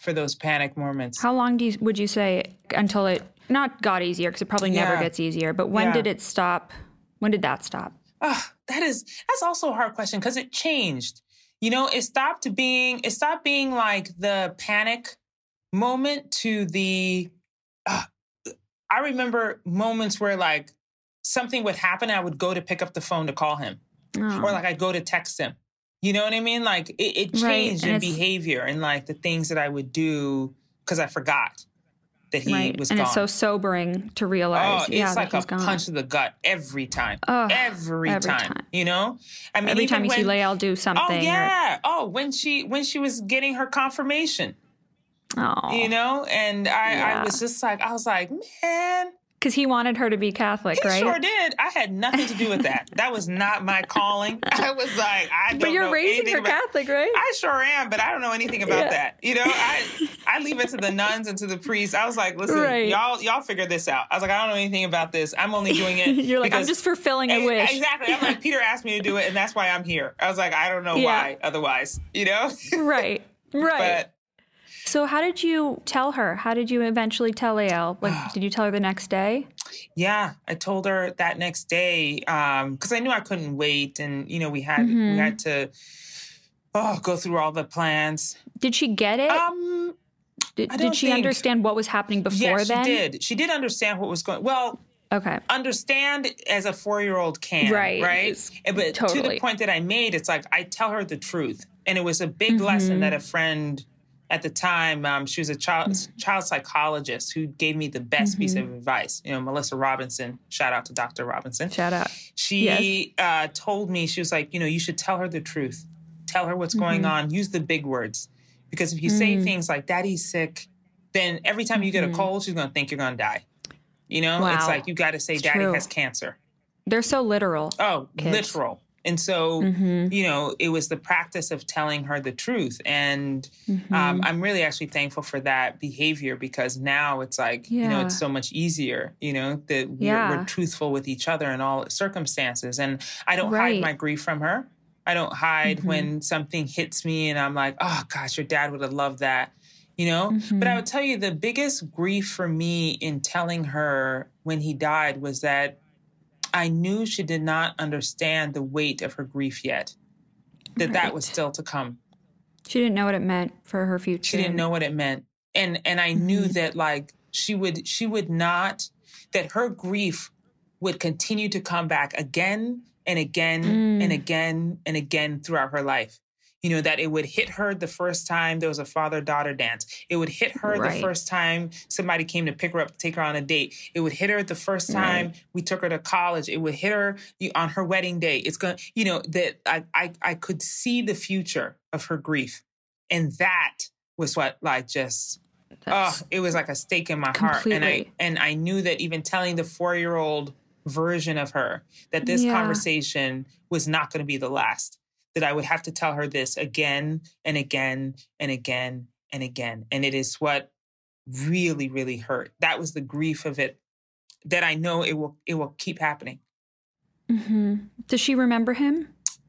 [SPEAKER 2] for those panic moments.
[SPEAKER 1] How long do you, would you say until it not got easier? Because it probably yeah. never gets easier. But when yeah. did it stop? When did that stop?
[SPEAKER 2] Oh, that is that's also a hard question because it changed. You know, it stopped being it stopped being like the panic moment to the. I remember moments where like something would happen, I would go to pick up the phone to call him, oh. or like I'd go to text him. You know what I mean? Like it, it changed right. in behavior and like the things that I would do because I forgot that he right. was
[SPEAKER 1] and
[SPEAKER 2] gone.
[SPEAKER 1] it's so sobering to realize.
[SPEAKER 2] Oh, it's
[SPEAKER 1] yeah,
[SPEAKER 2] like a gone. punch to the gut every time. Oh, every, every time, time, You know,
[SPEAKER 1] I mean, every time you when, see Lael do oh, something. Oh
[SPEAKER 2] yeah. Or, oh, when she when she was getting her confirmation.
[SPEAKER 1] Oh,
[SPEAKER 2] you know, and I yeah. I was just like I was like, man,
[SPEAKER 1] because he wanted her to be Catholic,
[SPEAKER 2] he
[SPEAKER 1] right?
[SPEAKER 2] Sure did. I had nothing to do with that. that was not my calling. *laughs* I was like, I don't.
[SPEAKER 1] But you're raising her about, Catholic, right?
[SPEAKER 2] I sure am, but I don't know anything about yeah. that. You know, I *laughs* I leave it to the nuns and to the priests. I was like, listen, right. y'all y'all figure this out. I was like, I don't know anything about this. I'm only doing it. *laughs*
[SPEAKER 1] you're like, I'm just fulfilling a wish.
[SPEAKER 2] Exactly. I'm like, Peter asked me to do it, and that's why I'm here. I was like, I don't know yeah. why. Otherwise, you know.
[SPEAKER 1] right. Right. But so, how did you tell her? How did you eventually tell Lael? Like, *sighs* did you tell her the next day?
[SPEAKER 2] Yeah, I told her that next day because um, I knew I couldn't wait, and you know we had mm-hmm. we had to oh go through all the plans.
[SPEAKER 1] Did she get it?
[SPEAKER 2] Um,
[SPEAKER 1] did, did she think, understand what was happening before
[SPEAKER 2] yeah,
[SPEAKER 1] then?
[SPEAKER 2] She did. She did understand what was going. Well,
[SPEAKER 1] okay.
[SPEAKER 2] Understand as a four-year-old can, right? Right. But
[SPEAKER 1] totally.
[SPEAKER 2] to the point that I made, it's like I tell her the truth, and it was a big mm-hmm. lesson that a friend at the time, um, she was a child mm-hmm. child psychologist who gave me the best mm-hmm. piece of advice. You know, Melissa Robinson. Shout out to Dr. Robinson.
[SPEAKER 1] Shout out.
[SPEAKER 2] She yes. uh, told me she was like, you know, you should tell her the truth. Tell her what's mm-hmm. going on. Use the big words because if you say mm. things like "Daddy's sick," then every time you get a mm-hmm. cold, she's gonna think you're gonna die. You know, wow. it's like you got to say, it's "Daddy true. has cancer."
[SPEAKER 1] They're so literal.
[SPEAKER 2] Oh, kids. literal. And so, mm-hmm. you know, it was the practice of telling her the truth. And mm-hmm. um, I'm really actually thankful for that behavior because now it's like, yeah. you know, it's so much easier, you know, that we're, yeah. we're, truthful with each other in all circumstances. And I don't right. hide my grief from her. I don't hide mm-hmm. when something hits me and I'm like, oh gosh, your dad would have loved that you know mm-hmm. but i would tell you the biggest grief for me in telling her when he died was that I knew she did not understand the weight of her grief yet, that right. that was still to come.
[SPEAKER 1] She didn't know what it meant for her future.
[SPEAKER 2] She didn't know what it meant. And and I mm-hmm. knew that like she would she would not that her grief would continue to come back again and again mm. and again and again throughout her life you know, that it would hit her the first time there was a father daughter dance. It would hit her right. the first time somebody came to pick her up to take her on a date. It would hit her the first time right. we took her to college. It would hit her on her wedding day. It's going to, you know, that I, I, I could see the future of her grief. And that was what like just That's oh, it was like a stake in my completely. heart. And I and I knew that even telling the four year old version of her that this yeah. conversation was not going to be the last that I would have to tell her this again and again and again and again. And it is what really, really hurt. That was the grief of it that I know it will it will keep happening.
[SPEAKER 1] Mm-hmm. Does she remember him?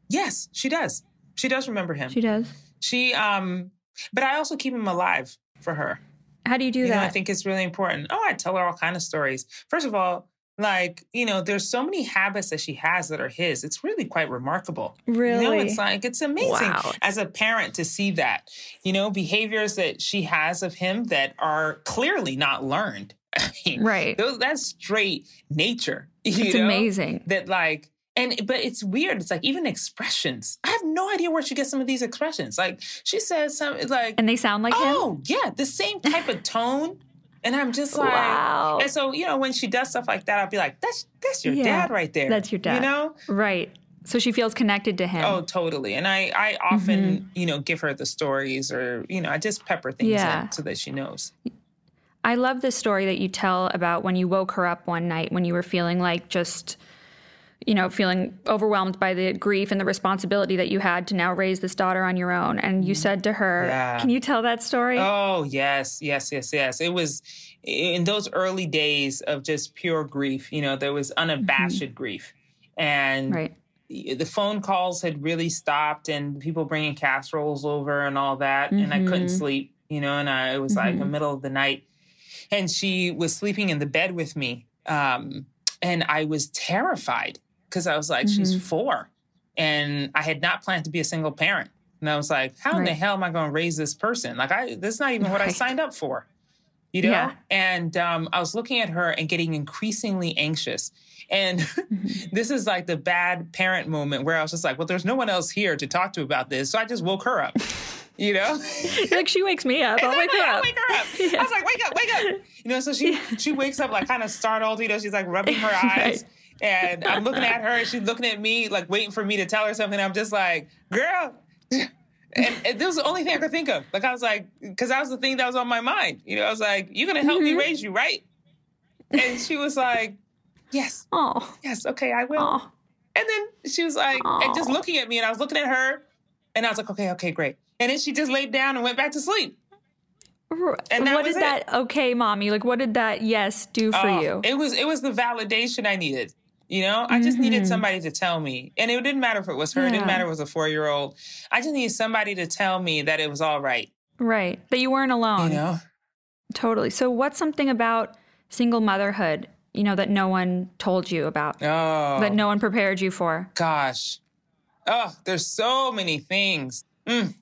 [SPEAKER 2] Yes, she does. She does remember him.
[SPEAKER 1] She does.
[SPEAKER 2] She um but I also keep him alive for her.
[SPEAKER 1] How do you do you that?
[SPEAKER 2] Know, I think it's really important. Oh, I tell her all kind of stories. First of all, like you know there's so many habits that she has that are his it's really quite remarkable
[SPEAKER 1] really
[SPEAKER 2] you know it's like it's amazing wow. as a parent to see that you know behaviors that she has of him that are clearly not learned *laughs*
[SPEAKER 1] right
[SPEAKER 2] those, that's straight nature *laughs*
[SPEAKER 1] it's
[SPEAKER 2] know?
[SPEAKER 1] amazing
[SPEAKER 2] that like and but it's weird it's like even expressions i have no idea where she gets some of these expressions like she says something like
[SPEAKER 1] and they sound like
[SPEAKER 2] oh him? yeah the same type of tone and I'm just like, wow. and so, you know, when she does stuff like that, I'll be like, that's, that's your yeah, dad right there.
[SPEAKER 1] That's your dad.
[SPEAKER 2] You know?
[SPEAKER 1] Right. So she feels connected to him.
[SPEAKER 2] Oh, totally. And I, I often, mm-hmm. you know, give her the stories or, you know, I just pepper things yeah. in so that she knows.
[SPEAKER 1] I love the story that you tell about when you woke her up one night when you were feeling like just you know, feeling overwhelmed by the grief and the responsibility that you had to now raise this daughter on your own. And you mm-hmm. said to her, yeah. Can you tell that story?
[SPEAKER 2] Oh, yes, yes, yes, yes. It was in those early days of just pure grief, you know, there was unabashed mm-hmm. grief. And right. the phone calls had really stopped and people bringing casseroles over and all that. Mm-hmm. And I couldn't mm-hmm. sleep, you know, and I, it was like the mm-hmm. middle of the night. And she was sleeping in the bed with me. Um, and I was terrified because I was like, mm-hmm. she's four. And I had not planned to be a single parent. And I was like, how right. in the hell am I going to raise this person? Like, I, this is not even what right. I signed up for, you know? Yeah. And um, I was looking at her and getting increasingly anxious. And mm-hmm. *laughs* this is like the bad parent moment where I was just like, well, there's no one else here to talk to about this. So I just woke her up. You know, *laughs*
[SPEAKER 1] like she wakes me up. *laughs* I'll wake her
[SPEAKER 2] up. I'll wake her up. Yeah. I was like, wake up, wake up. You know, so she yeah. she wakes up like kind of startled. You know, she's like rubbing her eyes. Right. And I'm looking at her and she's looking at me, like waiting for me to tell her something. I'm just like, girl. And, and this was the only thing I could think of. Like, I was like, because that was the thing that was on my mind. You know, I was like, you're going to help mm-hmm. me raise you, right? And she was like, yes. Oh. Yes, okay, I will. Oh. And then she was like, oh. and just looking at me, and I was looking at her, and I was like, okay, okay, great. And then she just laid down and went back to sleep.
[SPEAKER 1] And what did that okay, mommy? Like what did that yes do for oh, you?
[SPEAKER 2] It was it was the validation I needed. You know, I just mm-hmm. needed somebody to tell me. And it didn't matter if it was her, yeah. it didn't matter if it was a four year old. I just needed somebody to tell me that it was all right.
[SPEAKER 1] Right. That you weren't alone.
[SPEAKER 2] You know?
[SPEAKER 1] Totally. So, what's something about single motherhood, you know, that no one told you about? Oh. That no one prepared you for?
[SPEAKER 2] Gosh. Oh, there's so many things. Mm.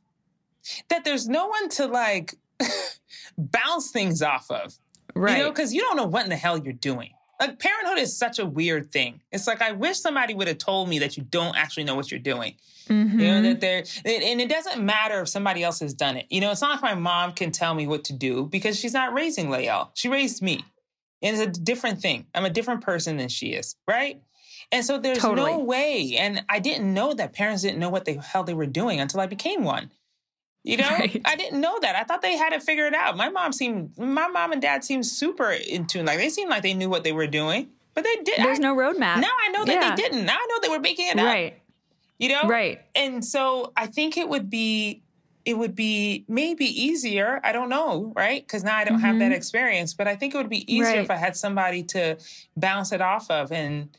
[SPEAKER 2] That there's no one to like *laughs* bounce things off of. Right. You know, because you don't know what in the hell you're doing like parenthood is such a weird thing. It's like I wish somebody would have told me that you don't actually know what you're doing. Mm-hmm. You know that there, and it doesn't matter if somebody else has done it. You know, it's not like my mom can tell me what to do because she's not raising Lael. She raised me, and it's a different thing. I'm a different person than she is, right? And so there's totally. no way. And I didn't know that parents didn't know what the hell they were doing until I became one. You know, *laughs* right. I didn't know that. I thought they had it figured out. My mom seemed, my mom and dad seemed super in tune. Like they seemed like they knew what they were doing, but they didn't.
[SPEAKER 1] There's I, no roadmap.
[SPEAKER 2] Now I know that yeah. they didn't. Now I know they were making it
[SPEAKER 1] up. Right.
[SPEAKER 2] You know.
[SPEAKER 1] Right.
[SPEAKER 2] And so I think it would be, it would be maybe easier. I don't know, right? Because now I don't mm-hmm. have that mm-hmm. experience. But I think it would be easier right. if I had somebody to bounce it off of and,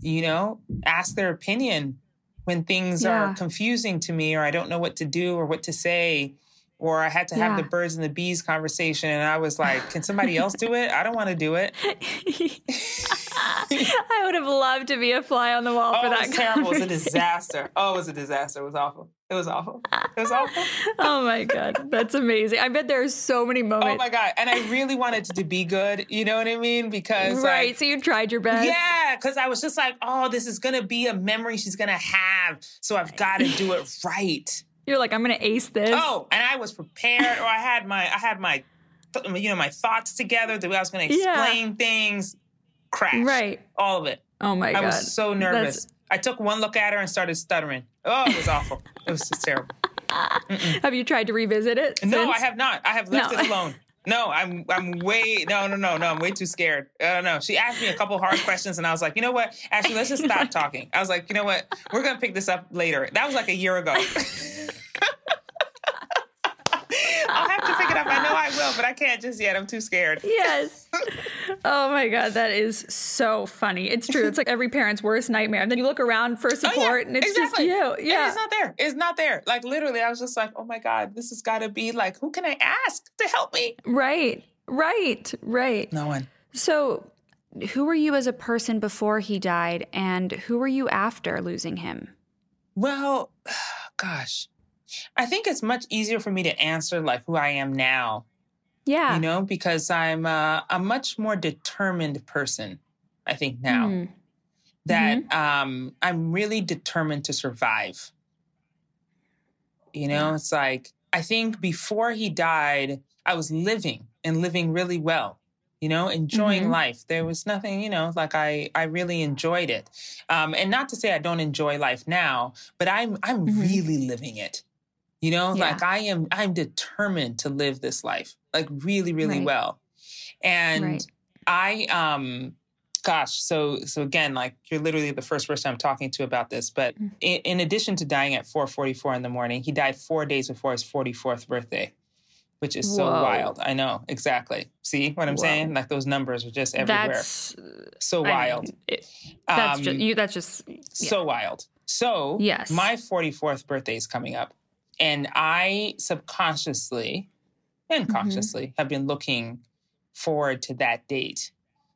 [SPEAKER 2] you know, ask their opinion when things yeah. are confusing to me or I don't know what to do or what to say or I had to have yeah. the birds and the bees conversation and I was like, can somebody else do it? I don't want to do it. *laughs*
[SPEAKER 1] I would have loved to be a fly on the wall
[SPEAKER 2] oh,
[SPEAKER 1] for that.
[SPEAKER 2] It was terrible. It was a disaster. Oh, it was a disaster. It was awful. It was awful. It was awful. *laughs*
[SPEAKER 1] oh my God. That's amazing. I bet there are so many oh moments.
[SPEAKER 2] Oh my God. And I really wanted to be good. You know what I mean? Because
[SPEAKER 1] Right.
[SPEAKER 2] Like,
[SPEAKER 1] so you tried your best.
[SPEAKER 2] Yeah. Cause I was just like, oh, this is gonna be a memory she's gonna have. So I've gotta do it *laughs* right.
[SPEAKER 1] You're like, I'm gonna ace this.
[SPEAKER 2] Oh, and I was prepared, or I had my I had my you know, my thoughts together, the way I was gonna explain yeah. things. Crash.
[SPEAKER 1] Right.
[SPEAKER 2] All of it.
[SPEAKER 1] Oh my God.
[SPEAKER 2] I was so nervous. That's... I took one look at her and started stuttering. Oh, it was awful. it was just terrible.
[SPEAKER 1] Mm-mm. Have you tried to revisit it?
[SPEAKER 2] No, since? I have not. I have left no. it alone. No, I'm I'm way no no no no I'm way too scared. Uh, no, she asked me a couple hard questions and I was like, you know what? Actually, let's just stop talking. I was like, you know what? We're gonna pick this up later. That was like a year ago. *laughs* I'll have to it up. I know I will, but I can't just yet. I'm too scared.
[SPEAKER 1] Yes. *laughs* Oh my God, that is so funny. It's true. It's like every parent's worst nightmare. And then you look around for support oh, yeah, and it's exactly. just you. Yeah.
[SPEAKER 2] And it's not there. It's not there. Like literally, I was just like, oh my God, this has got to be like, who can I ask to help me?
[SPEAKER 1] Right. Right. Right.
[SPEAKER 2] No one.
[SPEAKER 1] So, who were you as a person before he died and who were you after losing him?
[SPEAKER 2] Well, *sighs* gosh, I think it's much easier for me to answer like who I am now.
[SPEAKER 1] Yeah.
[SPEAKER 2] You know, because I'm uh, a much more determined person, I think now. Mm. That mm-hmm. um, I'm really determined to survive. You know, it's like, I think before he died, I was living and living really well you know enjoying mm-hmm. life there was nothing you know like i i really enjoyed it um and not to say i don't enjoy life now but i'm i'm mm-hmm. really living it you know, yeah. like I am, I'm determined to live this life, like really, really right. well. And right. I, um, gosh so so again like you're literally the first person i'm talking to about this but
[SPEAKER 1] Mm.
[SPEAKER 2] in, in addition to dying at 4.44 in the morning he died four days before his 44th birthday which is so wild i know exactly see what i'm
[SPEAKER 1] Whoa.
[SPEAKER 2] saying like those numbers are just everywhere
[SPEAKER 1] That's
[SPEAKER 2] so
[SPEAKER 1] I mean,
[SPEAKER 2] wild
[SPEAKER 1] it- that's
[SPEAKER 2] Um,
[SPEAKER 1] just you. That's just
[SPEAKER 2] so wild so
[SPEAKER 1] Yes.
[SPEAKER 2] my 44th birthday is coming up and i subconsciously and consciously have been looking forward to that date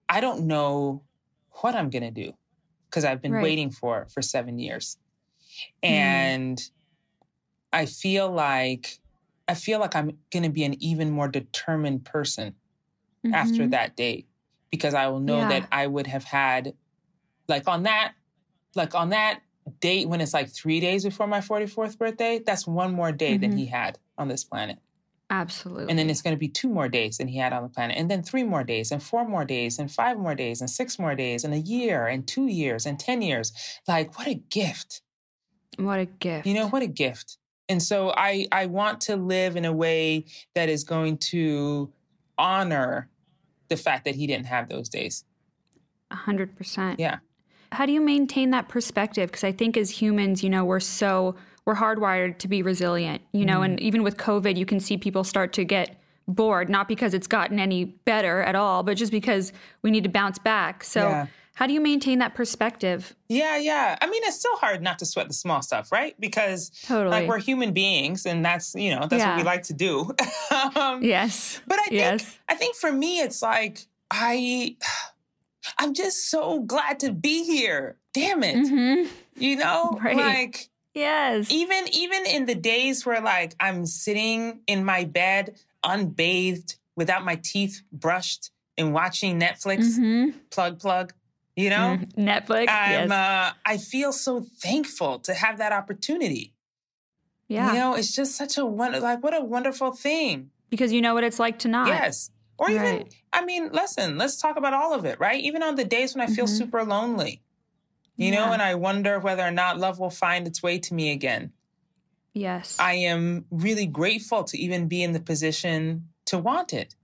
[SPEAKER 2] i don't know what i'm going to do because i've been
[SPEAKER 1] Right.
[SPEAKER 2] waiting for it for seven years
[SPEAKER 1] Mm.
[SPEAKER 2] and i feel like i feel like i'm going to be an even more determined person after
[SPEAKER 1] Mhm.
[SPEAKER 2] that date because I will know
[SPEAKER 1] Yeah.
[SPEAKER 2] that I would have had like on that like on that date when it's like 3 days before my 44th birthday that's one more day than
[SPEAKER 1] Mhm.
[SPEAKER 2] he had on this planet
[SPEAKER 1] absolutely.
[SPEAKER 2] and then it's going to be two more days than he had on the planet and then three more days and four more days and five more days and six more days and a year and 2 years and 10 years like what a gift
[SPEAKER 1] what a gift.
[SPEAKER 2] you know what a gift and so i i want to live in a way that is going to honor the fact that he didn't have those days
[SPEAKER 1] A hundred percent.
[SPEAKER 2] Yeah.
[SPEAKER 1] How do you maintain that perspective? Because I think as humans, you know, we're so we're hardwired to be resilient. You know,
[SPEAKER 2] Mm.
[SPEAKER 1] and even with COVID, you can see people start to get bored, not because it's gotten any better at all, but just because we need to bounce back. So,
[SPEAKER 2] Yeah.
[SPEAKER 1] how do you maintain that perspective?
[SPEAKER 2] Yeah, yeah. I mean, it's still hard not to sweat the small stuff, right? Because
[SPEAKER 1] Totally.
[SPEAKER 2] like we're human beings, and that's you know that's what we like to do. *laughs* um,
[SPEAKER 1] yes.
[SPEAKER 2] But I think
[SPEAKER 1] Yes.
[SPEAKER 2] I think for me, it's like I I'm just so glad to be here. Damn it,
[SPEAKER 1] hmm *laughs*
[SPEAKER 2] you know,
[SPEAKER 1] Right.
[SPEAKER 2] like
[SPEAKER 1] Yes.
[SPEAKER 2] even even in the days where like I'm sitting in my bed unbathed without my teeth brushed and watching Netflix,
[SPEAKER 1] hmm
[SPEAKER 2] plug plug, you know.
[SPEAKER 1] Netflix.
[SPEAKER 2] I'm,
[SPEAKER 1] yes.
[SPEAKER 2] uh, I feel so thankful to have that opportunity.
[SPEAKER 1] yeah.
[SPEAKER 2] You know, it's just such a wonder, like what a wonderful thing.
[SPEAKER 1] because you know what it's like to not.
[SPEAKER 2] Yes. Or even,
[SPEAKER 1] Right.
[SPEAKER 2] I mean, listen, let's talk about all of it, right? Even on the days when I feel
[SPEAKER 1] Mhm.
[SPEAKER 2] super lonely, you know, and I wonder whether or not love will find its way to me again.
[SPEAKER 1] Yes.
[SPEAKER 2] I am really grateful to even be in the position to want it.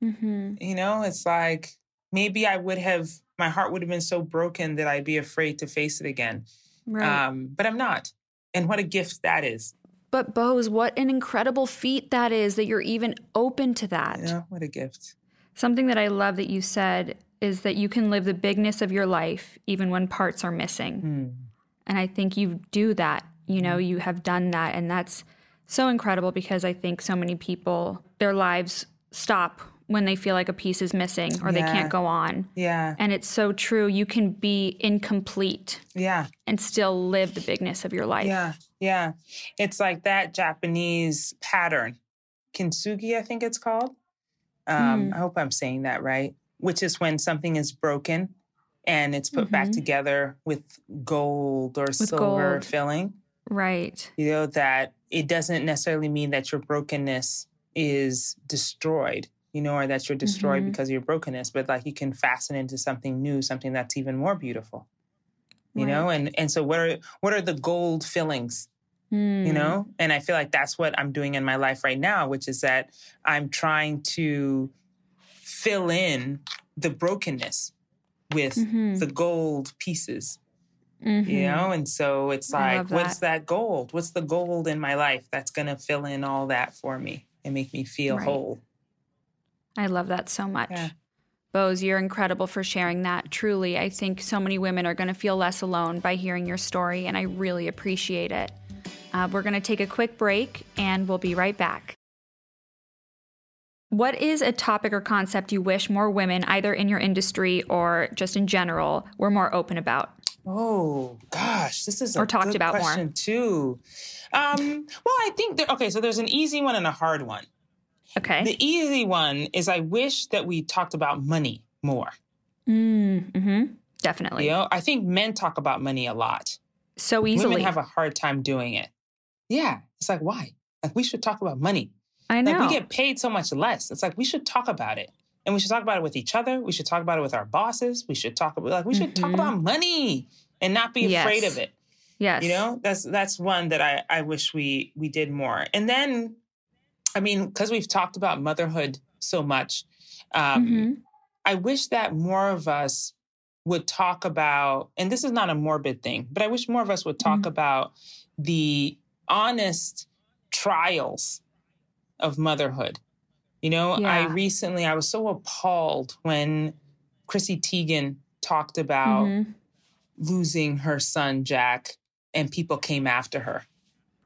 [SPEAKER 1] hmm
[SPEAKER 2] You know, it's like maybe I would have, my heart would have been so broken that I'd be afraid to face it again.
[SPEAKER 1] Right.
[SPEAKER 2] Um, but I'm not. And what a gift that is.
[SPEAKER 1] But Boz, what an incredible feat that is that you're even open to that.
[SPEAKER 2] Yeah, what a gift.
[SPEAKER 1] Something that I love that you said is that you can live the bigness of your life even when parts are missing.
[SPEAKER 2] Hmm.
[SPEAKER 1] And I think you do that. You know, you have done that. And that's so incredible because I think so many people, their lives stop when they feel like a piece is missing or they can't go on.
[SPEAKER 2] Yeah,
[SPEAKER 1] And it's so true. You can be incomplete
[SPEAKER 2] yeah,
[SPEAKER 1] and still live the bigness of your life.
[SPEAKER 2] yeah, yeah. It's like that Japanese pattern, kintsugi, I think it's called. Um,
[SPEAKER 1] Hmm.
[SPEAKER 2] I hope I'm saying that right. Which is when something is broken and it's put back
[SPEAKER 1] Mhm.
[SPEAKER 2] together with gold or silver
[SPEAKER 1] gold.
[SPEAKER 2] filling.
[SPEAKER 1] Right.
[SPEAKER 2] You know that it doesn't necessarily mean that your brokenness is destroyed. You know, or that you're destroyed
[SPEAKER 1] Mhm.
[SPEAKER 2] because of your brokenness, but like you can fasten into something new, something that's even more beautiful. you know and and so what are what are the gold fillings you
[SPEAKER 1] Mm.
[SPEAKER 2] know and i feel like that's what i'm doing in my life right now which is that i'm trying to fill in the brokenness with
[SPEAKER 1] Mhm.
[SPEAKER 2] the gold pieces
[SPEAKER 1] Mhm.
[SPEAKER 2] you know and so it's like what's that gold what's the gold in my life that's going to fill in all that for me and make me feel
[SPEAKER 1] Right.
[SPEAKER 2] whole
[SPEAKER 1] I love that so much.
[SPEAKER 2] Yeah.
[SPEAKER 1] Boz, you're incredible for sharing that. Truly, I think so many women are going to feel less alone by hearing your story, and I really appreciate it. Uh, we're going to take a quick break, and we'll be right back. What is a topic or concept you wish more women, either in your industry or just in general, were more open about?
[SPEAKER 2] Oh gosh, this is a
[SPEAKER 1] Or talked
[SPEAKER 2] good
[SPEAKER 1] about more.
[SPEAKER 2] question too. Um, well, I think okay. So there's an easy one and a hard one.
[SPEAKER 1] Okay.
[SPEAKER 2] The easy one is I wish that we talked about money more.
[SPEAKER 1] Mm, hmm Definitely.
[SPEAKER 2] You know, I think men talk about money a lot.
[SPEAKER 1] So easily.
[SPEAKER 2] Women have a hard time doing it. Yeah, it's like why? Like we should talk about money.
[SPEAKER 1] I know.
[SPEAKER 2] Like we get paid so much less. It's like we should talk about it. And we should talk about it with each other. We should talk about it with our bosses. We should talk about like we should talk
[SPEAKER 1] Mhm.
[SPEAKER 2] about money and not be afraid
[SPEAKER 1] Yes.
[SPEAKER 2] of it.
[SPEAKER 1] yes.
[SPEAKER 2] You know, that's that's one that I I wish we we did more. And then, I mean, because we've talked about motherhood so much, um,
[SPEAKER 1] Mhm.
[SPEAKER 2] I wish that more of us would talk about, and this is not a morbid thing, but I wish more of us would talk
[SPEAKER 1] Mhm.
[SPEAKER 2] about the honest trials of motherhood. You know, I recently I was so appalled when Chrissy Teigen talked about
[SPEAKER 1] Mhm.
[SPEAKER 2] losing her son Jack and people came after her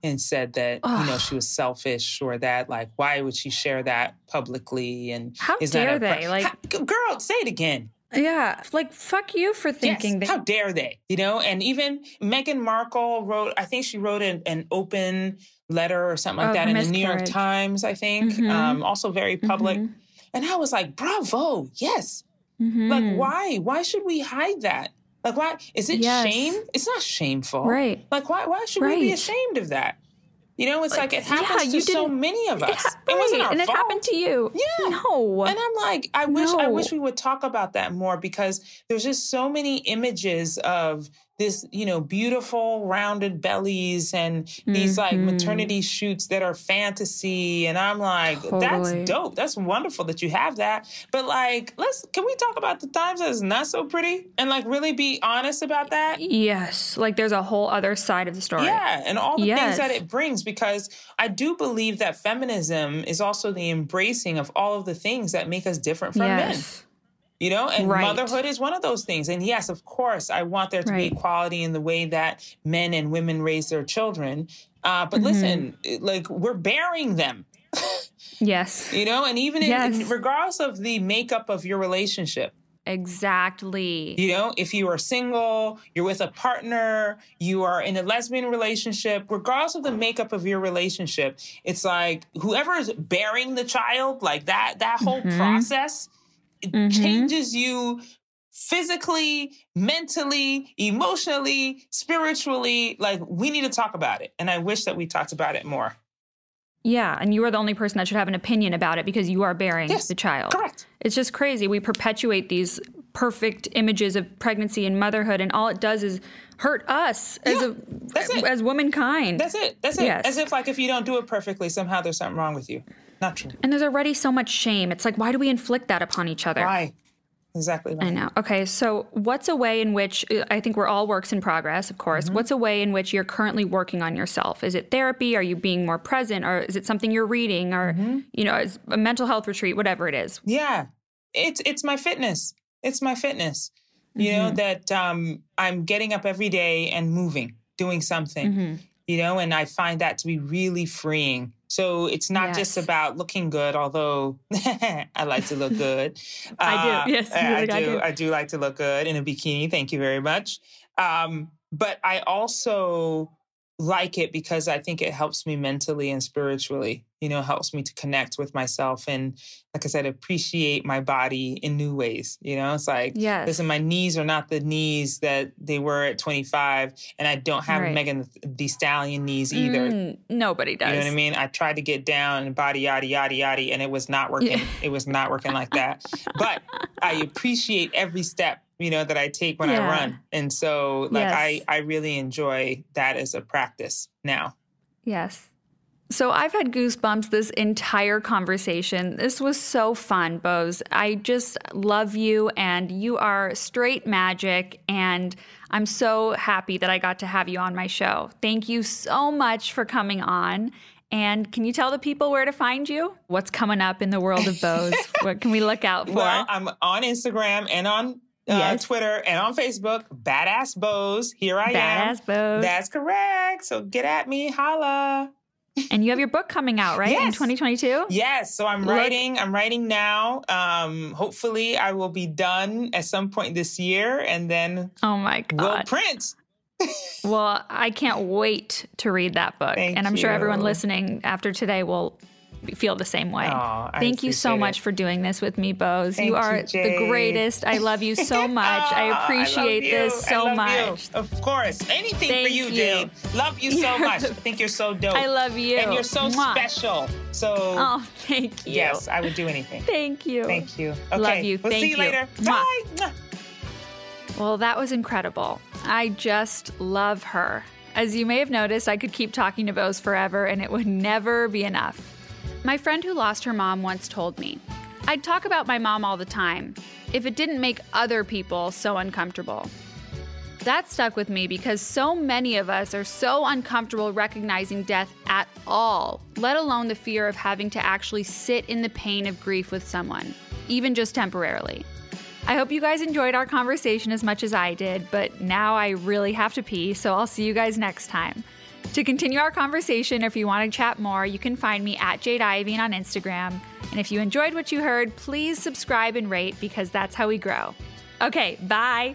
[SPEAKER 2] and said that you know she was selfish or that like why would she share that publicly and
[SPEAKER 1] How
[SPEAKER 2] is that
[SPEAKER 1] dare
[SPEAKER 2] a-
[SPEAKER 1] they? Like,
[SPEAKER 2] How- girl say it again
[SPEAKER 1] yeah, like fuck you for thinking
[SPEAKER 2] yes,
[SPEAKER 1] that.
[SPEAKER 2] how dare they you know and even Meghan Markle wrote I think she wrote an, an open letter or something like
[SPEAKER 1] Of
[SPEAKER 2] that in the New York. Times I think
[SPEAKER 1] Mhm.
[SPEAKER 2] um, also very public
[SPEAKER 1] Mhm.
[SPEAKER 2] and I was like bravo yes
[SPEAKER 1] Mhm.
[SPEAKER 2] like why why should we hide that like why is it
[SPEAKER 1] Yes.
[SPEAKER 2] shame it's not shameful
[SPEAKER 1] Right.
[SPEAKER 2] like, why, why should we be ashamed of that? You know, it's like,
[SPEAKER 1] Like,
[SPEAKER 2] it happens
[SPEAKER 1] yeah,
[SPEAKER 2] to so many of
[SPEAKER 1] It
[SPEAKER 2] us.
[SPEAKER 1] ha-
[SPEAKER 2] It, wasn't our
[SPEAKER 1] and it happened to you.
[SPEAKER 2] Yeah.
[SPEAKER 1] No.
[SPEAKER 2] And I'm like, I wish I wish we would talk about that more because there's just so many images of this, you know, beautiful rounded bellies and these like
[SPEAKER 1] Mhm.
[SPEAKER 2] maternity shoots that are fantasy. And I'm like,
[SPEAKER 1] Totally.
[SPEAKER 2] that's dope. That's wonderful that you have that. But like, let's can we talk about the times that's not so pretty and like really be honest about that?
[SPEAKER 1] Yes. Like there's a whole other side of the story.
[SPEAKER 2] Yeah, and all the things that it brings, because I do believe that feminism is also the embracing of all of the things that make us different from men.
[SPEAKER 1] Yes.
[SPEAKER 2] You know, and
[SPEAKER 1] Right.
[SPEAKER 2] motherhood is one of those things. And yes, of course, I want there to
[SPEAKER 1] Right.
[SPEAKER 2] be equality in the way that men and women raise their children. Uh, but
[SPEAKER 1] Mhm.
[SPEAKER 2] listen, like we're bearing them,
[SPEAKER 1] Yes. *laughs*
[SPEAKER 2] you know, and even in, regardless of the makeup of your relationship,
[SPEAKER 1] Exactly.
[SPEAKER 2] You know, if you are single, you're with a partner, you are in a lesbian relationship, regardless of the makeup of your relationship, it's like whoever is bearing the child, like that, that whole
[SPEAKER 1] Mhm.
[SPEAKER 2] process, it
[SPEAKER 1] Mhm.
[SPEAKER 2] changes you physically, mentally, emotionally, spiritually. Like we need to talk about it. And I wish that we talked about it more.
[SPEAKER 1] Yeah, and you are the only person that should have an opinion about it because you are bearing
[SPEAKER 2] Yes,
[SPEAKER 1] the child.
[SPEAKER 2] Correct.
[SPEAKER 1] It's just crazy. We perpetuate these perfect images of pregnancy and motherhood, and all it does is hurt us as
[SPEAKER 2] Yeah,
[SPEAKER 1] a
[SPEAKER 2] that's it.
[SPEAKER 1] as womankind.
[SPEAKER 2] That's it. That's it.
[SPEAKER 1] Yes.
[SPEAKER 2] As if like if you don't do it perfectly, somehow there's something wrong with you. Not true.
[SPEAKER 1] and there's already so much shame. It's like, why do we inflict that upon each other?
[SPEAKER 2] Why? Exactly.
[SPEAKER 1] I know. Okay, so what's a way in which uh, I think we're all works in progress, of course.
[SPEAKER 2] Mm-hmm.
[SPEAKER 1] What's a way in which you're currently working on yourself? Is it therapy? Are you being more present? Or is it something you're reading? Or,
[SPEAKER 2] Mm-hmm.
[SPEAKER 1] you know, is a mental health retreat, whatever it is?
[SPEAKER 2] Yeah. It's it's my fitness. It's my fitness. You know,
[SPEAKER 1] Mhm.
[SPEAKER 2] that um I'm getting up every day and moving, doing something. You know, and I find that to be really freeing. So it's not just about looking good, although *laughs* I like to look good. *laughs*
[SPEAKER 1] I do.
[SPEAKER 2] Uh,
[SPEAKER 1] Yes,
[SPEAKER 2] I,
[SPEAKER 1] like I
[SPEAKER 2] do.
[SPEAKER 1] do.
[SPEAKER 2] I do like to look good in a bikini. Thank you very much. Um, but I also like it because I think it helps me mentally and spiritually. You know, helps me to connect with myself and, like I said, appreciate my body in new ways. You know, it's like,
[SPEAKER 1] Yes.
[SPEAKER 2] listen, my knees are not the knees that they were at 25, and I don't have
[SPEAKER 1] Right.
[SPEAKER 2] Megan Thee Stallion knees either.
[SPEAKER 1] Mm, nobody does.
[SPEAKER 2] You know what I mean? I tried to get down and body yada yada yada, and it was not working.
[SPEAKER 1] Yeah.
[SPEAKER 2] It was not working like that. But I appreciate every step, you know, that I take when
[SPEAKER 1] Yeah.
[SPEAKER 2] I run, and so like
[SPEAKER 1] Yes.
[SPEAKER 2] I I really enjoy that as a practice now.
[SPEAKER 1] Yes. So I've had goosebumps this entire conversation. This was so fun, Boz. I just love you and you are straight magic and I'm so happy that I got to have you on my show. Thank you so much for coming on. And can you tell the people where to find you? What's coming up in the world of Boz? *laughs* what can we look out for?
[SPEAKER 2] Well, I'm on Instagram and on uh,
[SPEAKER 1] Yes.
[SPEAKER 2] Twitter and on Facebook. Badass Boz. Here I am.
[SPEAKER 1] Badass Boz.
[SPEAKER 2] That's correct. So get at me, holla.
[SPEAKER 1] And you have your book coming out, right? In 2022?
[SPEAKER 2] Yes, so I'm
[SPEAKER 1] Look-
[SPEAKER 2] writing. I'm writing now. Um, hopefully, I will be done at some point this year, and then
[SPEAKER 1] Oh my
[SPEAKER 2] we'll
[SPEAKER 1] God.
[SPEAKER 2] print. *laughs*
[SPEAKER 1] Well, I can't wait to read that book.
[SPEAKER 2] Thank
[SPEAKER 1] and I'm sure everyone listening after today will feel the same way. Thank you so much
[SPEAKER 2] it.
[SPEAKER 1] for doing this with me, Boz.
[SPEAKER 2] Thank
[SPEAKER 1] you
[SPEAKER 2] you,
[SPEAKER 1] are the greatest. I love you so *laughs* much. I appreciate
[SPEAKER 2] love
[SPEAKER 1] this so much.
[SPEAKER 2] You. Of course, anything for you,
[SPEAKER 1] you.
[SPEAKER 2] Jade. Love you so *laughs* much. I think you're so dope.
[SPEAKER 1] I love you.
[SPEAKER 2] and you're so
[SPEAKER 1] Mwah.
[SPEAKER 2] special. So
[SPEAKER 1] Oh, thank you.
[SPEAKER 2] yes, I would do anything.
[SPEAKER 1] Thank you.
[SPEAKER 2] Thank you. Okay,
[SPEAKER 1] Love you.
[SPEAKER 2] We'll
[SPEAKER 1] Thank
[SPEAKER 2] see you
[SPEAKER 1] you.
[SPEAKER 2] later.
[SPEAKER 1] Mwah.
[SPEAKER 2] Bye.
[SPEAKER 1] Well, that was incredible. I just love her. As you may have noticed, I could keep talking to Boz forever and it would never be enough. My friend who lost her mom once told me, I'd talk about my mom all the time. if it didn't make other people so uncomfortable. That stuck with me because so many of us are so uncomfortable recognizing death at all, let alone the fear of having to actually sit in the pain of grief with someone, even just temporarily. I hope you guys enjoyed our conversation as much as I did, but now I really have to pee, so I'll see you guys next time. To continue our conversation, if you want to chat more, you can find me at Jade Iovine on Instagram. And if you enjoyed what you heard, please subscribe and rate because that's how we grow. Okay, bye.